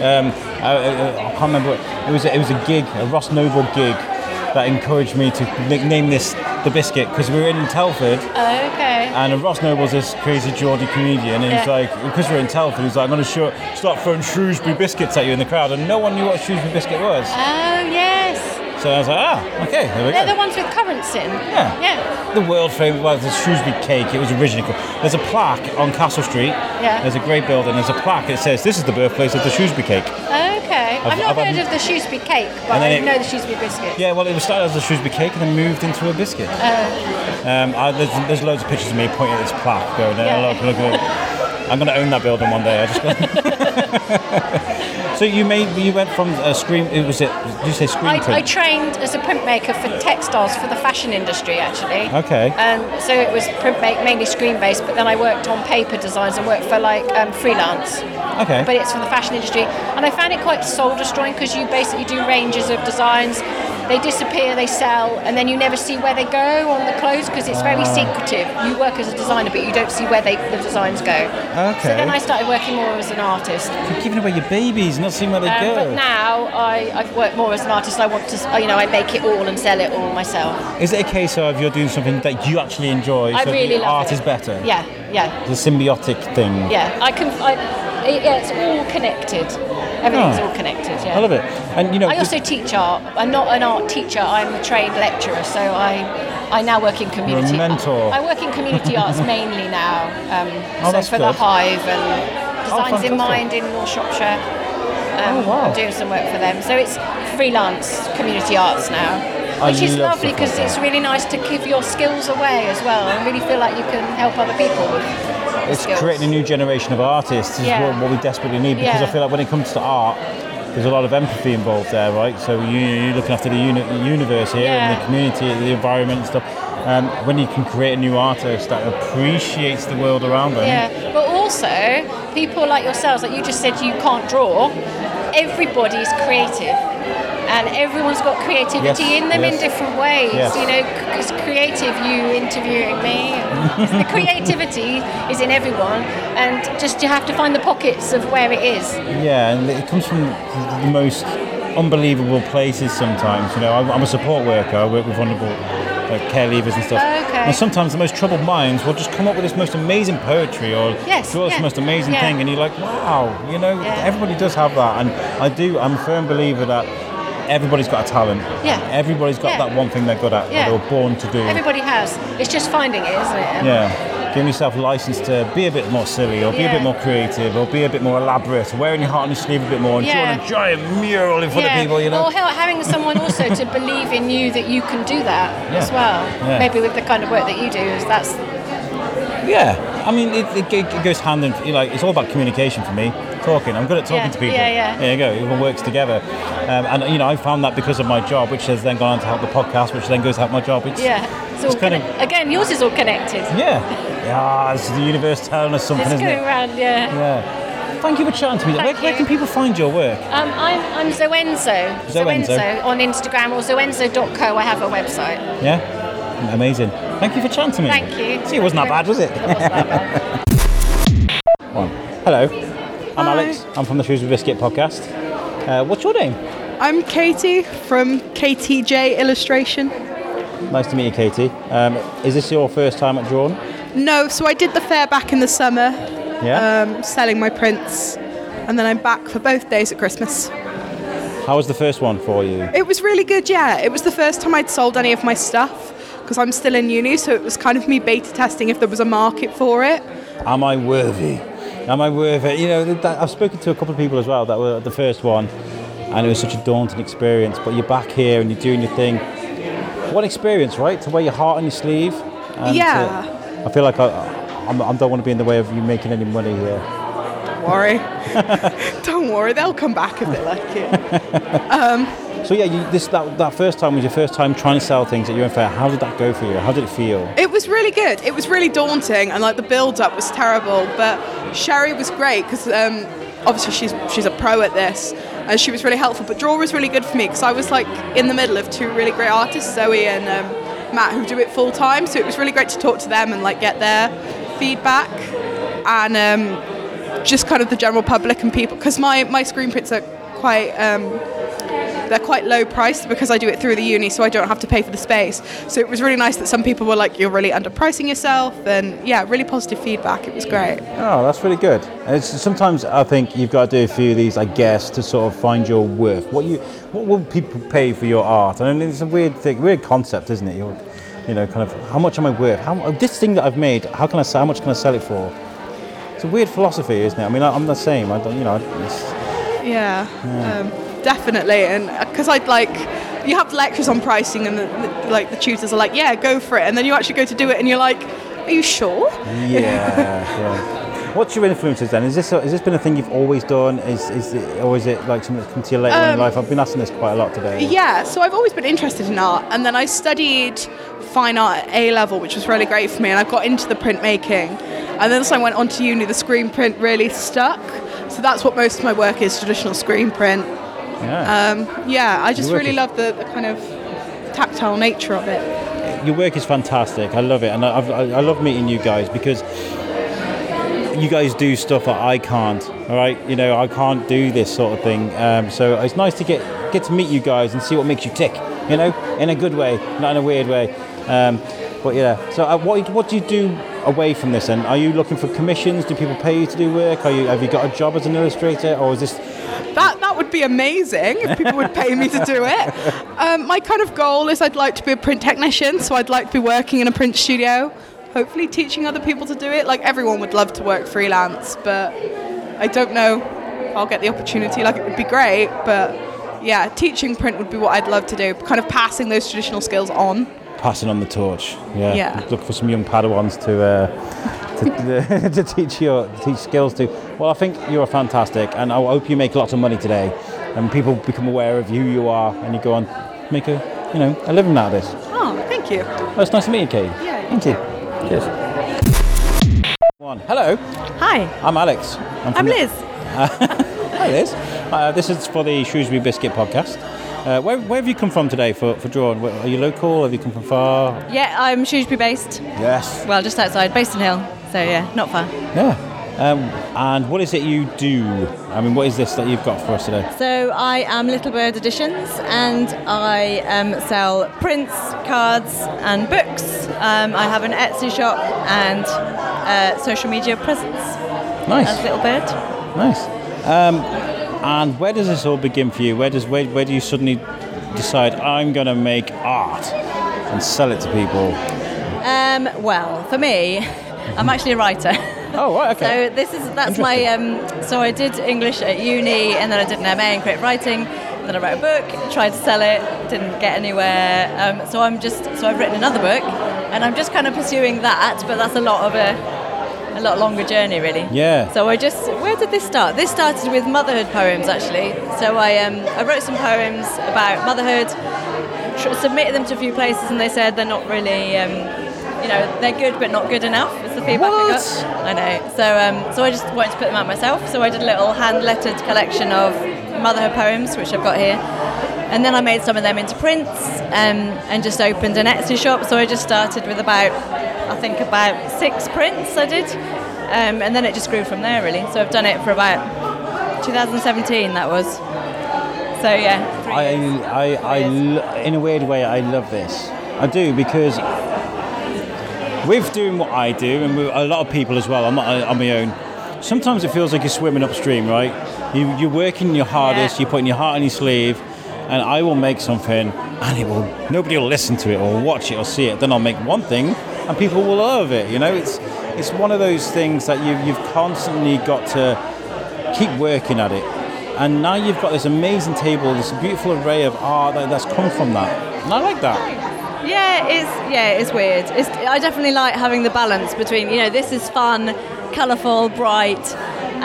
Um, I, I, I can't remember. What, it was a, it was a gig, a Ross Noble gig, that encouraged me to nickname this the biscuit because we were in Telford Oh, okay. and Ross Noble's this crazy Geordie comedian and he's Yeah. like because we're in Telford he's like I'm going to show, start throwing Shrewsbury biscuits at you in the crowd and no one knew what a Shrewsbury biscuit was Oh, yes. so I was like ah okay there we They're go the ones with currants in. Yeah. Yeah. the world famous, well, the Shrewsbury cake, it was originally called. There's a plaque on Castle Street. Yeah. There's a great building, there's a plaque that says, This is the birthplace of the Shrewsbury cake. Okay. I've, not I've heard had- of the Shrewsbury cake, but I it- know the Shrewsbury biscuit. Yeah, well, it was started as a Shrewsbury cake and then moved into a biscuit. um, I, there's, there's loads of pictures of me pointing at this plaque going, there, Yeah. look, look it. I'm going to own that building one day. I just so you made you went from a screen. It was it? Did you say screen I, print? I trained as a printmaker for textiles for the fashion industry, actually. Okay. And so it was printmake mainly screen based, but then I worked on paper designs and worked for like um, freelance. okay. But it's for the fashion industry, and I found it quite soul destroying because you basically do ranges of designs. They disappear, they sell, and then you never see where they go on the clothes because it's very secretive. You work as a designer, but you don't see where they, the designs go. Okay. So then I started working more as an artist. You're giving away your babies, not seeing where they Um, go. but now I, I've worked more as an artist. I want to, you know, I make it all and sell it all myself. Is it a case of you're doing something that you actually enjoy, I so really the love art it. is better? Yeah, yeah, The symbiotic thing. yeah. I can. I, it, yeah, it's all connected. Everything's Oh. all connected. Yeah. I love it. And you know, I also teach art. I'm not an art teacher. I'm a trained lecturer, so I I now work in community. You're a mentor. I work in community arts mainly now. Um, Oh, so for good. Oh, the Hive and Designs in. Mind in North Shropshire. Um, Oh, wow. I'm doing some work for them. So it's freelance community arts now. I Which is love lovely because it's really nice to give your skills away as well and really feel like you can help other people it's skills. creating a new generation of artists is Yeah. what, what we desperately need because Yeah. I feel like when it comes to art, there's a lot of empathy involved there, right? So you, you're looking after the, uni- the universe here and the community, the environment and stuff. Um, when you can create a new artist that appreciates the world around them, Yeah, but also people like yourselves, like you just said, you can't draw. Everybody's creative. And everyone's got creativity Yes, in them in different ways. Yes. You know, it's creative. You interviewing me, the creativity is in everyone, and just you have to find the pockets of where it is. Yeah, and it comes from the most unbelievable places sometimes. You know, I'm, I'm a support worker. I work with vulnerable like, care leavers and stuff. Okay. And sometimes the most troubled minds will just come up with this most amazing poetry or Yes, draw this yeah, most amazing yeah. thing, and you're like, wow, you know, Yeah. everybody does have that. And I do, I'm a firm believer that everybody's got a talent. Yeah. Everybody's got Yeah. that one thing they're good at, Yeah. that they were born to do. Everybody has. It's just finding it, isn't it? Yeah. Giving yourself license to be a bit more silly or be a bit more creative or be a bit more elaborate, wearing your heart on your sleeve a bit more and Yeah. drawing a giant mural in front of people, you know? Or having someone also to believe in you that you can do that as well. Yeah. Maybe with the kind of work that you do, is that's Yeah, I mean, it, it, it goes hand in. You know, like, it's all about communication for me. Talking, I'm good at talking Yeah, to people. yeah, yeah. There you go. It all works together. Um, and you know, I found that because of my job, which has then gone on to help the podcast, which then goes to help my job. It's, yeah. It's all It's kind of- again, yours is all connected. yeah, yeah. Is the universe telling us something, It's isn't going it? around, yeah. Yeah. Thank you for chatting to me. Where, where can people find your work? Um, I'm, I'm Zoenso. Zoenso. on Instagram or zoenso.co. I have a website. Yeah, amazing. Thank you for chatting to me. Thank you. See, it wasn't that bad, was it? It wasn't that bad. Hello, I'm Hi. Alex. I'm from the Shrewsbury Biscuit podcast. Uh, what's your name? I'm Katie from Katie J Illustration. Nice to meet you, Katie. Um, is this your first time at Drawn? No, so I did the fair back in the summer, Yeah. um, selling my prints, and then I'm back for both days at Christmas. How was the first one for you? It was really good, yeah. It was the first time I'd sold any of my stuff because I'm still in uni, so it was kind of me beta testing if there was a market for it. Am I worthy? Am I worth it? You know, that, I've spoken to a couple of people as well that were the first one, and it was such a daunting experience. But you're back here and you're doing your thing. What experience, right? To wear your heart on your sleeve. and to- Yeah. I feel like I, I'm, I don't want to be in the way of you making any money here. Don't worry. Don't worry, they'll come back if they like it. Um, So yeah, you, this that, that first time was your first time trying to sell things at UN Fair. How did that go for you? How did it feel? It was really good. It was really daunting, and like the build up was terrible. But Cherie was great because um, obviously she's she's a pro at this, and she was really helpful. But Drawn was really good for me because I was like in the middle of two really great artists, Zoe and um, Matt, who do it full time. So it was really great to talk to them and like get their feedback, and um, just kind of the general public and people. Because my my screen prints are quite. They're quite low priced because I do it through the uni, so I don't have to pay for the space. So it was really nice that some people were like, "You're really underpricing yourself," and yeah, really positive feedback. It was great. Oh, that's really good. And It's, sometimes I think you've got to do a few of these, I guess, to sort of find your worth. What you, what will people pay for your art? I And it's a weird thing, weird concept, isn't it? You're, you know, kind of how much am I worth? How this thing that I've made, how can I sell? How much can I sell it for? It's a weird philosophy, isn't it? I mean, I, I'm the same. I don't, you know, it's, Yeah, Um, definitely. And because I'd like, you have lectures on pricing, and the, the- like the tutors are like, "Yeah, go for it," and then you actually go to do it, and you're like, "Are you sure?" yeah. What's your influences then? Is this a, has this been a thing you've always done? Is is it, or is it like something that's come to you later in Um, life? I've been asking this quite a lot today. Yeah, so I've always been interested in art, and then I studied fine art at A level, which was really great for me, and I got into the printmaking. And then as I went on to uni, the screen print really stuck. So that's what most of my work is traditional screen print. Yeah. Um, yeah, I just really is- love the, the kind of tactile nature of it. your work is fantastic. I love it, and I, I, I love meeting you guys because you guys do stuff that I can't. All right, you know, I can't do this sort of thing. Um, so it's nice to get get to meet you guys and see what makes you tick. You know, in a good way, not in a weird way. Um, but yeah, so uh, what what do you do away from this? And are you looking for commissions? Do people pay you to do work? Are you have you got a job as an illustrator, or is this That that would be amazing if people would pay me to do it. Um, my kind of goal is I'd like to be a print technician, so I'd like to be working in a print studio, hopefully teaching other people to do it. Like everyone would love to work freelance, but I don't know if I'll get the opportunity. Like it would be great, but yeah, teaching print would be what I'd love to do. Kind of passing those traditional skills on. passing on the torch. Yeah. Yeah. Look for some young Padawans to uh, to, to teach your teach skills to. Well, I think you're fantastic, and I hope you make lots of money today, and people become aware of who you are, and you go on make a you know a living out of this. Oh, thank you. Well, it's nice to meet you, Kate. Yeah, you Thank you. Cheers. One. Hello. Hi, I'm Alex. from I'm the- Liz. Hi, Liz. Uh, this is for the Shrewsbury Biscuit podcast. Uh, where, where have you come from today for, for drawing? Are you local? Have you come from far? Yeah, I'm Shrewsbury based. Yes. Well, just outside, Bayston Hill. So yeah, not far. Yeah. Um, and what is it you do? I mean, what is this that you've got for us today? So I am Little Bird Editions, and I um, sell prints, cards, and books. Um, I have an Etsy shop and uh, social media presence Nice. as Little Bird. Nice. Um, and where does this all begin for you? Where does where, where do you suddenly decide I'm going to make art and sell it to people? Um, well, for me, I'm actually a writer. Oh, right, okay. So this is that's my um, so I did English at uni and then I did an MA in creative writing. Then I wrote a book, tried to sell it, didn't get anywhere. Um, so I'm just so I've written another book, and I'm just kind of pursuing that. But that's a lot of a a lot longer journey, really. Yeah. So I just where did this start? This started with motherhood poems actually. So I um, I wrote some poems about motherhood, tr- submitted them to a few places, and they said they're not really. Um, you know, they're good but not good enough. Is the feedback I got. I know. So, um, so I just wanted to put them out myself. So I did a little hand-lettered collection of motherhood poems, which I've got here. And then I made some of them into prints um, and just opened an Etsy shop. So I just started with about, I think about six prints I did, um, and then it just grew from there really. So I've done it for about 2017. That was. So yeah. three I. I, I, in a weird way, I love this. I do because with doing what I do, and with a lot of people as well, I'm not on my own. Sometimes it feels like you're swimming upstream, right? You, you're working your hardest, Yeah. you're putting your heart on your sleeve, and I will make something, and it will nobody will listen to it or watch it or see it. Then I'll make one thing, and people will love it. You know, it's it's one of those things that you you've constantly got to keep working at it. And now you've got this amazing table, this beautiful array of art that, that's come from that. And I like that. Yeah, it's yeah, it's weird. It's, I definitely like having the balance between you know this is fun, colourful, bright,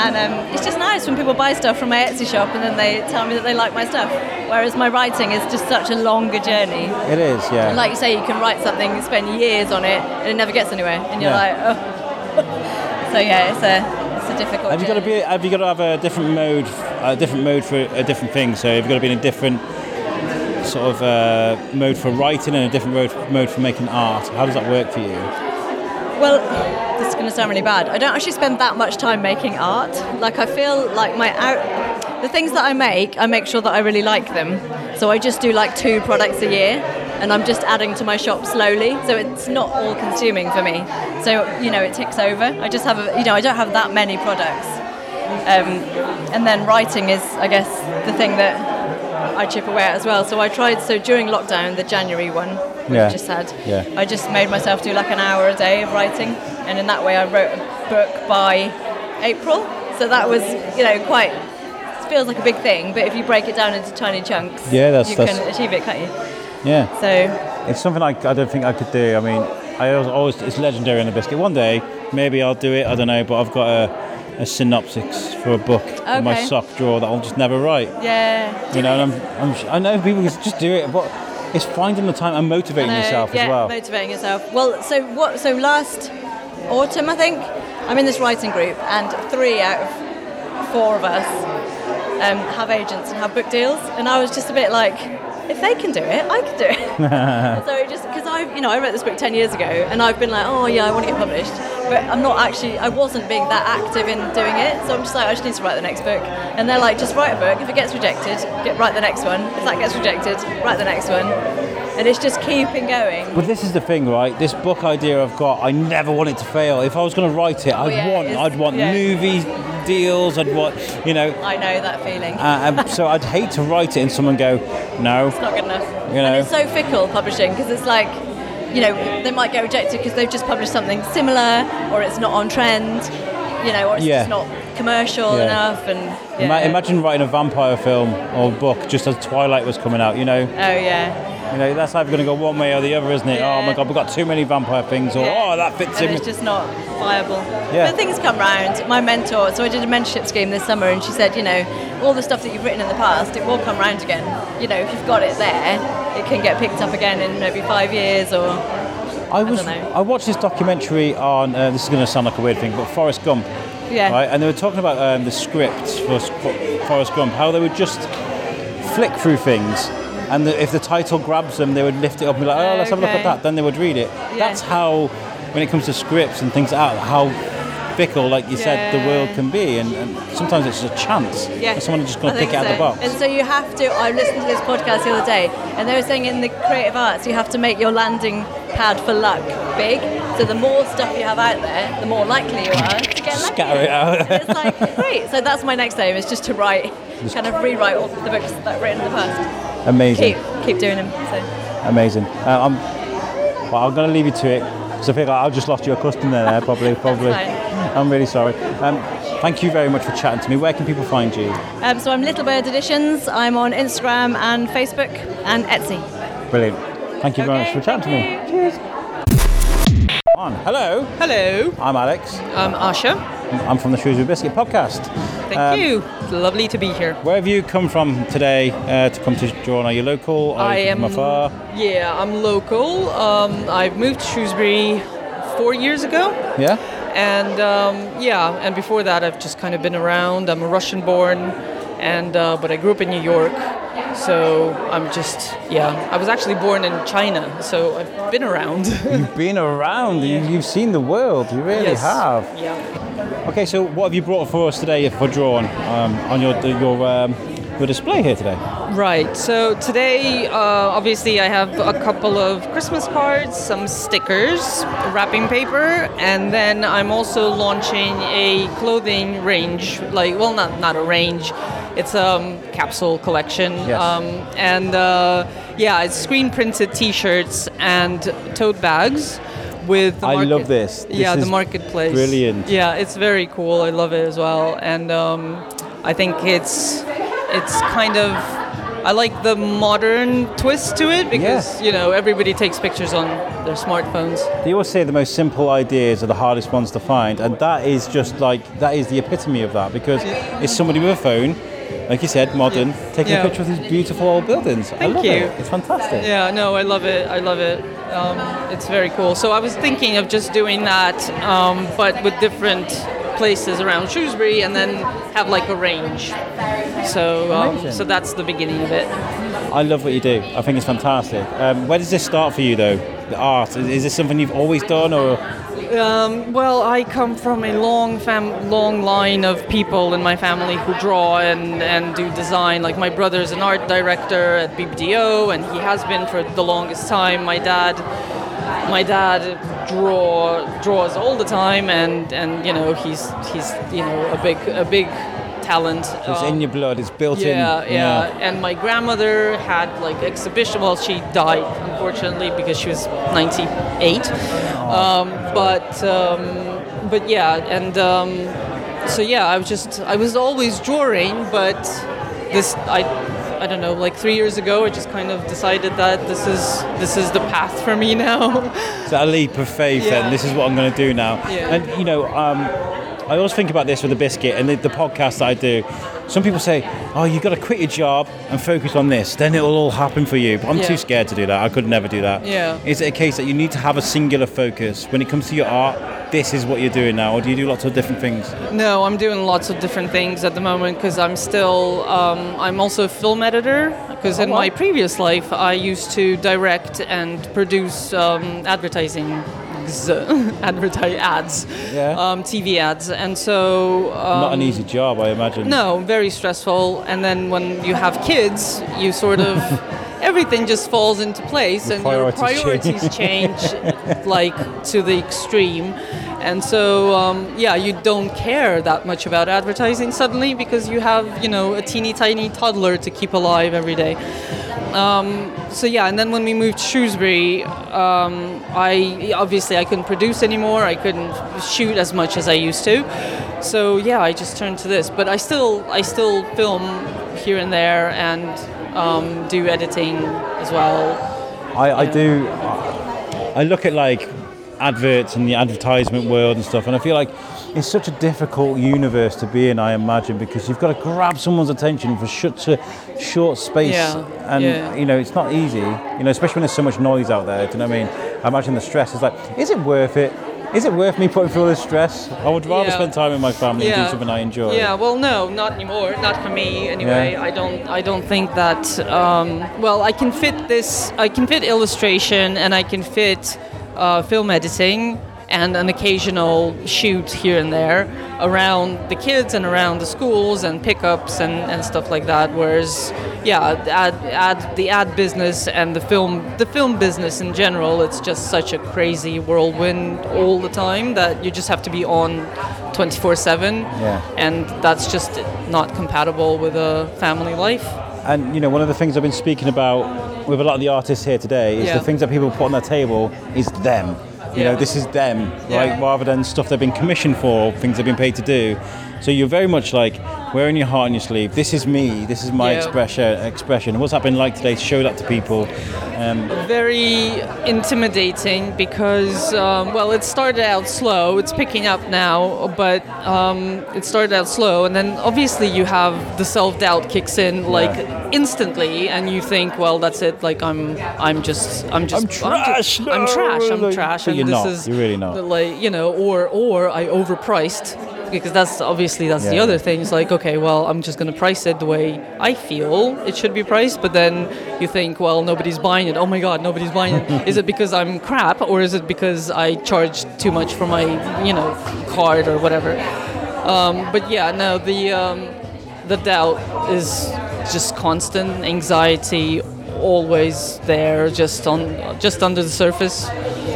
and um, it's just nice when people buy stuff from my Etsy shop and then they tell me that they like my stuff. Whereas my writing is just such a longer journey. It is, yeah. And like you say, you can write something, spend years on it, and it never gets anywhere, and you're Yeah. like, oh. so yeah, it's a it's a difficult. have you got to be? Have you got to have a different mode, a different mode for a different thing? So you've got to be in a different sort of uh, mode for writing and a different mode, mode for making art. How does that work for you? Well, this is going to sound really bad. I don't actually spend that much time making art. Like I feel like my out, the things that I make, I make sure that I really like them. So I just do like two products a year, and I'm just adding to my shop slowly. So it's not all consuming for me. So you know, it ticks over. I just have, a, you know, I don't have that many products. Um, and then writing is, I guess, the thing that I chip away at as well. So I tried. So during lockdown, the January one we Yeah. just had, Yeah. I just made myself do like an hour a day of writing, and in that way, I wrote a book by April. So that was, you know, quite. It feels like a big thing, but if you break it down into tiny chunks, Yeah, that's- you that's- can achieve it, can't you? Yeah. So It's something I, I don't think I could do. I mean, I always, always it's legendary on the biscuit. One day, maybe I'll do it. I don't know, but I've got a, a synopsis for a book in my Okay. sock drawer that I'll just never write. yeah, You know, and I'm, I'm, I know people just do it, but it's finding the time and motivating No, yourself yeah, as well. motivating yourself. Well, so what? So last autumn, I think, I'm in this writing group, and three out of four of us um, have agents and have book deals, and I was just a bit like, if they can do it, I can do it. so it just because I, you know, I wrote this book ten years ago, and I've been like, oh yeah, I want to get published, but I'm not actually, I wasn't being that active in doing it. So I'm just like, I just need to write the next book, and they're like, just write a book. If it gets rejected, get write the next one. If that gets rejected, write the next one, and it's just keeping going. But this is the thing, right? This book idea I've got, I never want it to fail. If I was going to write it, I'd Oh, yeah, want, I'd want yeah. movie deals. I'd want, you know. I know that feeling. Uh, um, so I'd hate to write it and someone go, no. it's not good enough. You know. And it's so fickle publishing because it's like, you know, they might get rejected because they've just published something similar or it's not on trend, you know, or it's Yeah. just not commercial Yeah. enough. And yeah. Imagine writing a vampire film or book just as Twilight was coming out. You know, Oh yeah. You know that's either going to go one way or the other, isn't it? Oh my God, we've got too many vampire things, or Yeah. oh that fits and in. it's just not viable. Yeah. But things come round. My mentor, so I did a mentorship scheme this summer, and she said, you know, all the stuff that you've written in the past, it will come round again. You know, if you've got it there, it can get picked up again in maybe five years or. I was don't know. I watched this documentary on. Uh, this is going to sound like a weird thing, but Forrest Gump. Yeah. Right, and they were talking about um, the script for Forrest Gump, how they would just flick through things, and the, if the title grabs them, they would lift it up and be like, "Oh, let's have a look at that." Then they would read it. That's how, when it comes to scripts and things like that, how fickle, like you said, the world can be, and, and sometimes it's just a chance. Yeah. someone just going to pick it out of the box. And so you have to. I listened to this podcast the other day, and they were saying in the creative arts, you have to make your landing pad for luck big. So the more stuff you have out there, the more likely you are to get lucky. Scatter it out. And it's like great. So that's my next aim is just to write, kind of rewrite all the books that I've written in the past. Amazing. Keep keep doing them. So. Amazing. Uh, I'm, well, I'm going to leave you to it because I feel like I've just lost you a customer there, probably. probably. I'm really sorry. Um, thank you very much for chatting to me. Where can people find you? Um, so I'm Little Bird Editions. I'm on Instagram and Facebook and Etsy. Brilliant. Thank you very much for chatting to me. Cheers. On. Hello. Hello, I'm Alex. I'm Asija. I'm from the Shrewsbury Biscuit podcast. Thank Um, you. It's lovely to be here. Where have you come from today uh, to come to Drawn? Are you local? Are I you am from afar? Yeah, I'm local. Um, I've moved to Shrewsbury four years ago, Yeah. and um, yeah, and before that, I've just kind of been around. I'm a Russian-born, and uh, but I grew up in New York, so I'm just yeah. I was actually born in China, so I've been around. You've been around. You, you've seen the world. You really Yes. have. Yeah. Okay, so what have you brought for us today for drawing um, on your your um, your display here today? Right. So today, uh, obviously, I have a couple of Christmas cards, some stickers, wrapping paper, and then I'm also launching a clothing range. Like, well, not not a range. It's a um, capsule collection. Yes. Um, and uh, yeah, it's screen printed T-shirts and tote bags. With the I market- love this. This yeah, the marketplace. brilliant. Yeah, it's very cool. I love it as well, and um, I think it's it's kind of I like the modern twist to it because Yeah. you know everybody takes pictures on their smartphones. They always say the most simple ideas are the hardest ones to find, and that is just like that is the epitome of that because it's somebody with a phone, like you said, modern, taking Yeah. a picture of these beautiful old buildings. I Thank love you. it. It's fantastic. Yeah, no, I love it. I love it. Um, it's very cool. So I was thinking of just doing that, um, but with different places around Shrewsbury, and then have like a range. So um, so that's the beginning of it. I love what you do. I think it's fantastic. Um, where does this start for you, though? The art is, is this something you've always done, or Um, well, I come from a long fam- long line of people in my family who draw and, and do design. Like my brother's an art director at BBDO, and he has been for the longest time. My dad, my dad draw draws all the time, and, and you know he's he's you know a big a big talent. it's Um, in your blood? It's built yeah, in. yeah, yeah. And my grandmother had like exhibition. Well, she died unfortunately because she was 98. Um, but um, but yeah, and um, so yeah, I was just I was always drawing, but this I. I don't know. Like three years ago, I just kind of decided that this is this is the path for me now. It's a leap of faith, Yeah. and this is what I'm going to do now. Yeah. And you know, um, I always think about this with the biscuit and the, the podcast that I do. Some people say, "Oh, you've got to quit your job and focus on this, then it'll all happen for you." But I'm Yeah. too scared to do that. I could never do that. Yeah. Is it a case that you need to have a singular focus when it comes to your art? This is what you're doing now, or do you do lots of different things? No, I'm doing lots of different things at the moment because I'm still. Um, I'm also a film editor because in my previous life I used to direct and produce um, advertising. advertise ads, Yeah. um, TV ads, and so um, Not an easy job, I imagine. no, very stressful. And then when you have kids, you sort of everything just falls into place, and your priorities priorities change like to the extreme. And so, um, yeah, you don't care that much about advertising suddenly because you have, you know, a teeny tiny toddler to keep alive every day. Um, so yeah, and then when we moved to Shrewsbury, um, I obviously I couldn't produce anymore. I couldn't shoot as much as I used to. So yeah, I just turned to this. But I still I still film here and there and um, do editing as well. I, I do. I look at like adverts and the advertisement world and stuff, and I feel like it's such a difficult universe to be in. I imagine because you've got to grab someone's attention for such a short space, Yeah, and yeah. you know it's not easy. You know, especially when there's so much noise out there. Do you know what I mean? I imagine the stress is like, is it worth it? Is it worth me putting through all this stress? I would rather Yeah. spend time with my family and do something I enjoy. Yeah, well, no, not anymore. Not for me, anyway. I don't. I don't think that. Um, well, I can fit this. I can fit illustration, and I can fit uh, film editing, and an occasional shoot here and there around the kids and around the schools and pickups and, and stuff like that. Whereas, yeah, ad, ad, the ad business and the film the film business in general, it's just such a crazy whirlwind all the time that you just have to be on 24/7 Yeah. and that's just not compatible with a family life. And you know, one of the things I've been speaking about with a lot of the artists here today is Yeah. the things that people put on their table is them. You know, this is them, right? Rather than stuff they've been commissioned for, things they've been paid to do. So you're very much like wearing your heart on your sleeve. This is me. This is my Yeah. expression. Expression. What's that been like today to show that to people? Um, Very intimidating because, um, well, it started out slow. It's picking up now, but um, it started out slow, and then obviously you have the self doubt kicks in like instantly, and you think, well, that's it. Like I'm, I'm just, I'm just, I'm trash, I'm, I'm trash. I'm like- trash. and you're this not. is You're really not. Like you know, or or I overpriced. Because that's obviously that's the other thing. It's like okay, well, I'm just gonna price it the way I feel it should be priced. But then you think, well, nobody's buying it. Oh my God, nobody's buying it. is it because I'm crap, or is it because I charged too much for my, you know, card or whatever? Um, but yeah, no, the um, the doubt is just constant anxiety, always there, just on just under the surface.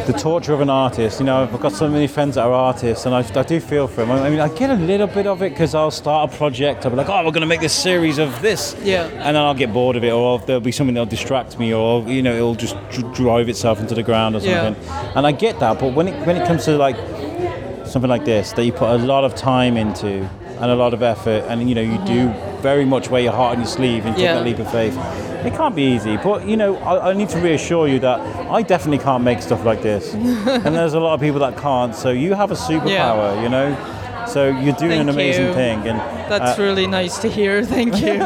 the torture of an artist. You know, I've got so many friends that are artists, and I, I do feel for them. I mean, I get a little bit of it because I'll start a project. I'll be like, oh, we're going to make this series of this. Yeah. And then I'll get bored of it, or there'll be something that'll distract me, or you know, it'll just dr- drive itself into the ground or Yeah. something. And I get that, but when it when it comes to like something like this, that you put a lot of time into and a lot of effort, and you know, you do mm-hmm. very much wear your heart on your sleeve and take Yeah. that leap of faith. It can't be easy, but you know, I, I need to reassure you that I definitely can't make stuff like this, and there's a lot of people that can't. So you have a superpower, you know. So you're doing an amazing you. thing, and That's uh, really nice to hear. Thank you.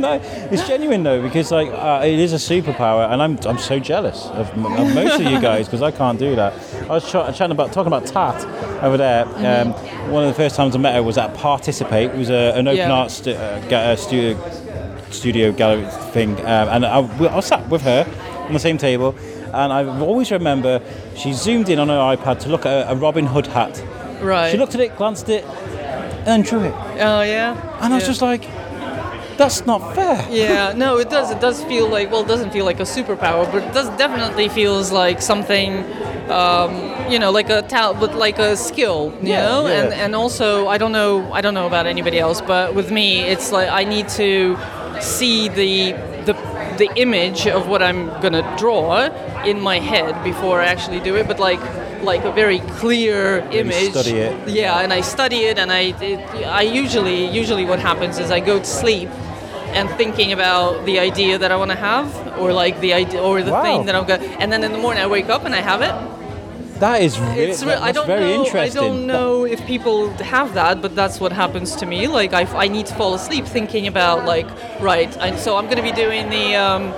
no, it's genuine though because like uh, it is a superpower, and I'm I'm so jealous of, m- of most of you guys because I can't do that. I was ch- chatting about talking about Tat over there. Um, one of the first times I met her was at Participate. It was a, an open Yeah. art stu- uh, uh, studio studio gallery thing, um, and I, sat with her on the same table. And I always remember she zoomed in on her iPad to look at a Robin Hood hat. Right. She looked at it, glanced at it, and then drew it. Oh yeah. And I was just like, that's not fair. Yeah, no, it does. It does feel like well, it doesn't feel like a superpower, but it does definitely feels like something, um, you know, like a talent, but like a skill, you Yeah, know. yeah. And and also, I don't know, I don't know about anybody else, but with me, it's like I need to see the the the image of what I'm gonna draw in my head before I actually do it. But like like a very clear image. study it. Yeah, and I study it, and I it, I usually usually what happens is I go to sleep and thinking about the idea that I want to have, or like the idea, or the Wow. thing that I'm going. And then in the morning I wake up and I have it. That is really, It's re- I don't very know. interesting. I don't know if people have that, but that's what happens to me. Like I, I need to fall asleep thinking about like right. And so I'm going to be doing the. Um,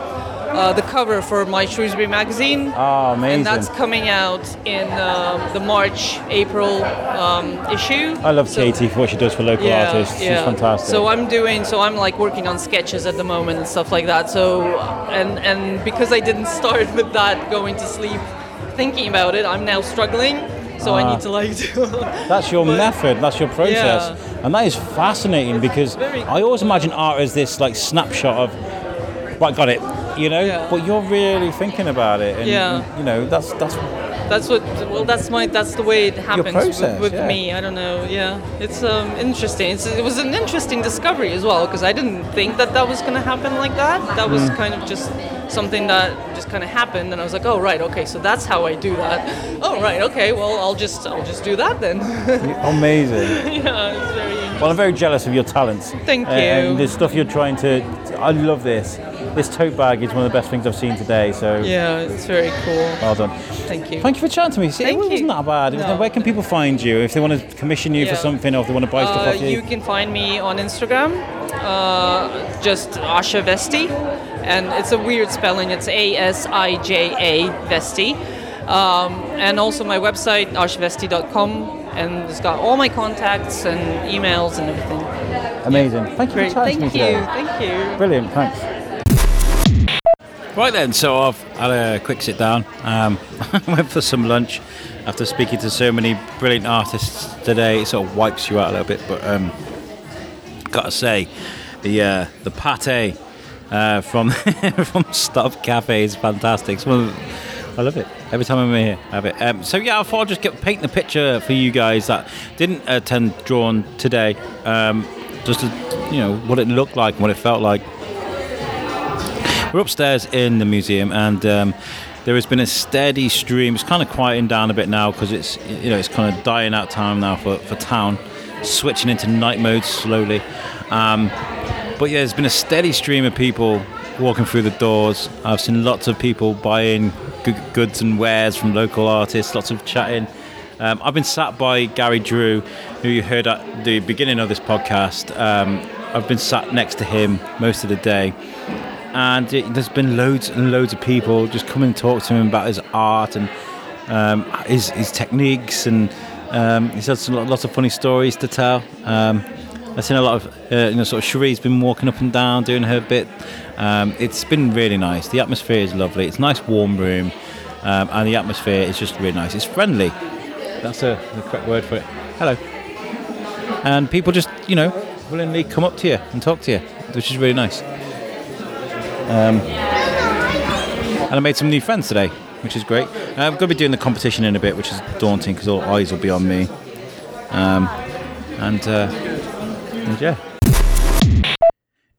uh, the cover for my Shrewsbury magazine, Oh, amazing. and that's coming out in um, the March April um, issue. I love So- Katie for what she does for local artists. She's fantastic. so I'm doing, so I'm like working on sketches at the moment and stuff like that. So, and and because I didn't start with that going to sleep, thinking about it, I'm now struggling. So I Ah. need to like do. that's your but- method. That's your process, Yeah. and that is fascinating because I always imagine art as this like snapshot of, right, got it, you know. Yeah. But you're really thinking about it, and Yeah. you know that's that's That's what. Well, that's my. That's the way it happens process, with, with yeah. me. I don't know. Yeah, it's um, interesting. It's, it was an interesting discovery as well because I didn't think that that was going to happen like that. That was Mm. kind of just something that just kind of happened, and I was like, oh right, okay, so that's how I do that. Oh right, okay, well I'll just I'll just do that then. amazing. yeah, it's very. Interesting. well, I'm very jealous of your talents. Thank you. and the stuff you're trying to. I love this. This tote bag is one of the best things I've seen today. So Yeah, it's very cool. well done. Thank you. Thank you for chatting to me. See, Thank it wasn't you. that bad. No. Where can people find you if they want to commission you for something or if they want to buy stuff Uh, off you? you can find me on Instagram, uh, just Asija Vesty, and it's a weird spelling. It's A S I J A Vesty. Um, and also my website, asijavesty.com, and it's got all my contacts and emails and everything. Amazing. Thank you Great. for chatting Thank to me you. today. Thank you. Brilliant, thanks. Right then, so I've had a quick sit down. Um, went for some lunch after speaking to so many brilliant artists today. It sort of wipes you out a little bit, but um, gotta say, the uh, the pate uh, from from Stop Cafe is fantastic. I love it. Every time I'm here, I have it. Um, so yeah, I thought I'd just get paint the picture for you guys that didn't attend Drawn today. Um, just to, you know what it looked like, what it felt like. We're upstairs in the museum, and um, there has been a steady stream. It's kind of quieting down a bit now because it's you know it's kind of dying out time now for, for town, switching into night mode slowly. Um, but yeah, there's been a steady stream of people walking through the doors. I've seen lots of people buying g- goods and wares from local artists. Lots of chatting. Um, I've been sat by Gary Drew, who you heard at the beginning of this podcast. Um, I've been sat next to him most of the day and it, there's been loads and loads of people just come and talk to him about his art and um, his, his techniques, and um, he's had some, lots of funny stories to tell. Um, I've seen a lot of, uh, you know, sort of Cherie's been walking up and down doing her bit. Um, it's been really nice. The atmosphere is lovely. It's a nice warm room, um, and the atmosphere is just really nice. It's friendly. That's a, the correct word for it. Hello. And people just, you know, willingly come up to you and talk to you, which is really nice. Um, and I made some new friends today, which is great. I'm going to be doing the competition in a bit, which is daunting because all eyes will be on me. Um, and, uh, and yeah.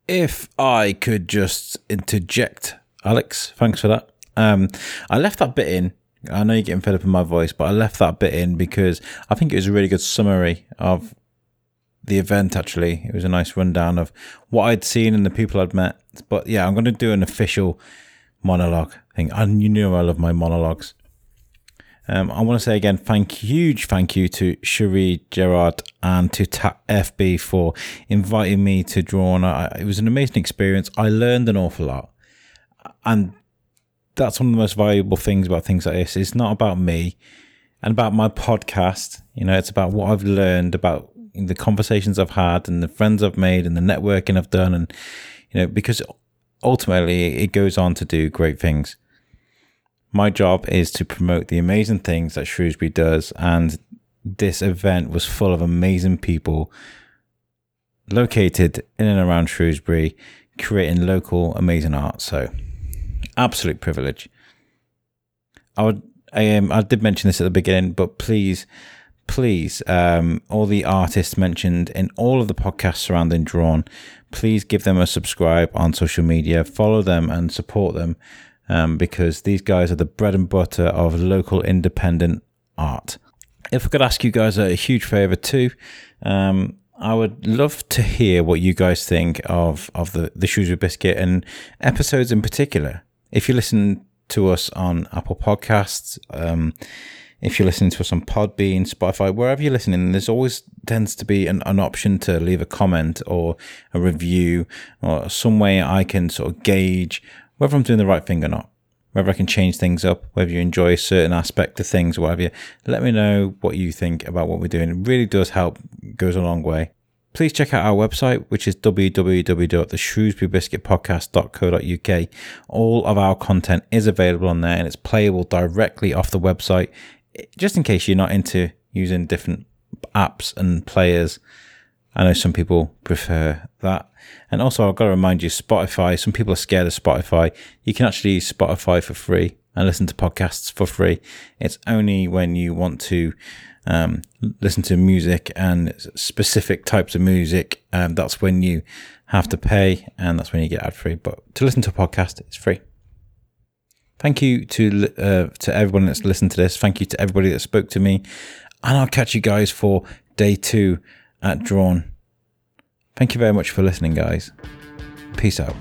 If I could just interject, Alex, thanks for that. Um, I left that bit in. I know you're getting fed up with my voice, but I left that bit in because I think it was a really good summary of the event actually. It was a nice rundown of what I'd seen and the people I'd met. But yeah, I'm going to do an official monologue thing. And you know I love my monologues. Um, I want to say again, thank you, huge thank you to Cherie Gerard and to TAP FB for inviting me to draw I, it was an amazing experience. I learned an awful lot. And that's one of the most valuable things about things like this. It's not about me and about my podcast. You know, it's about what I've learned about the conversations I've had and the friends I've made and the networking I've done. And, you know, because ultimately it goes on to do great things. My job is to promote the amazing things that Shrewsbury does. And this event was full of amazing people located in and around Shrewsbury, creating local amazing art. So, absolute privilege. I would, I um, I did mention this at the beginning, but please, please, um, all the artists mentioned in all of the podcasts surrounding Drawn, please give them a subscribe on social media, follow them, and support them, um, because these guys are the bread and butter of local independent art. If I could ask you guys a huge favor too, um, I would love to hear what you guys think of of the the Shrewsbury Biscuit and episodes in particular. If you listen to us on Apple Podcasts, um, if you're listening to us on Podbean, Spotify, wherever you're listening, there's always tends to be an, an option to leave a comment or a review or some way I can sort of gauge whether I'm doing the right thing or not. Whether I can change things up, whether you enjoy a certain aspect of things, whatever. Let me know what you think about what we're doing. It really does help, goes a long way. Please check out our website, which is www.theshrewsburybiscuitpodcast.co.uk. All of our content is available on there and it's playable directly off the website. Just in case you're not into using different apps and players, I know some people prefer that. And also, I've got to remind you Spotify, some people are scared of Spotify. You can actually use Spotify for free and listen to podcasts for free. It's only when you want to um, listen to music and specific types of music, um, that's when you have to pay and that's when you get ad free. But to listen to a podcast, it's free. Thank you to uh, to everyone that's listened to this. Thank you to everybody that spoke to me, and I'll catch you guys for day two at Drawn. Thank you very much for listening, guys. Peace out.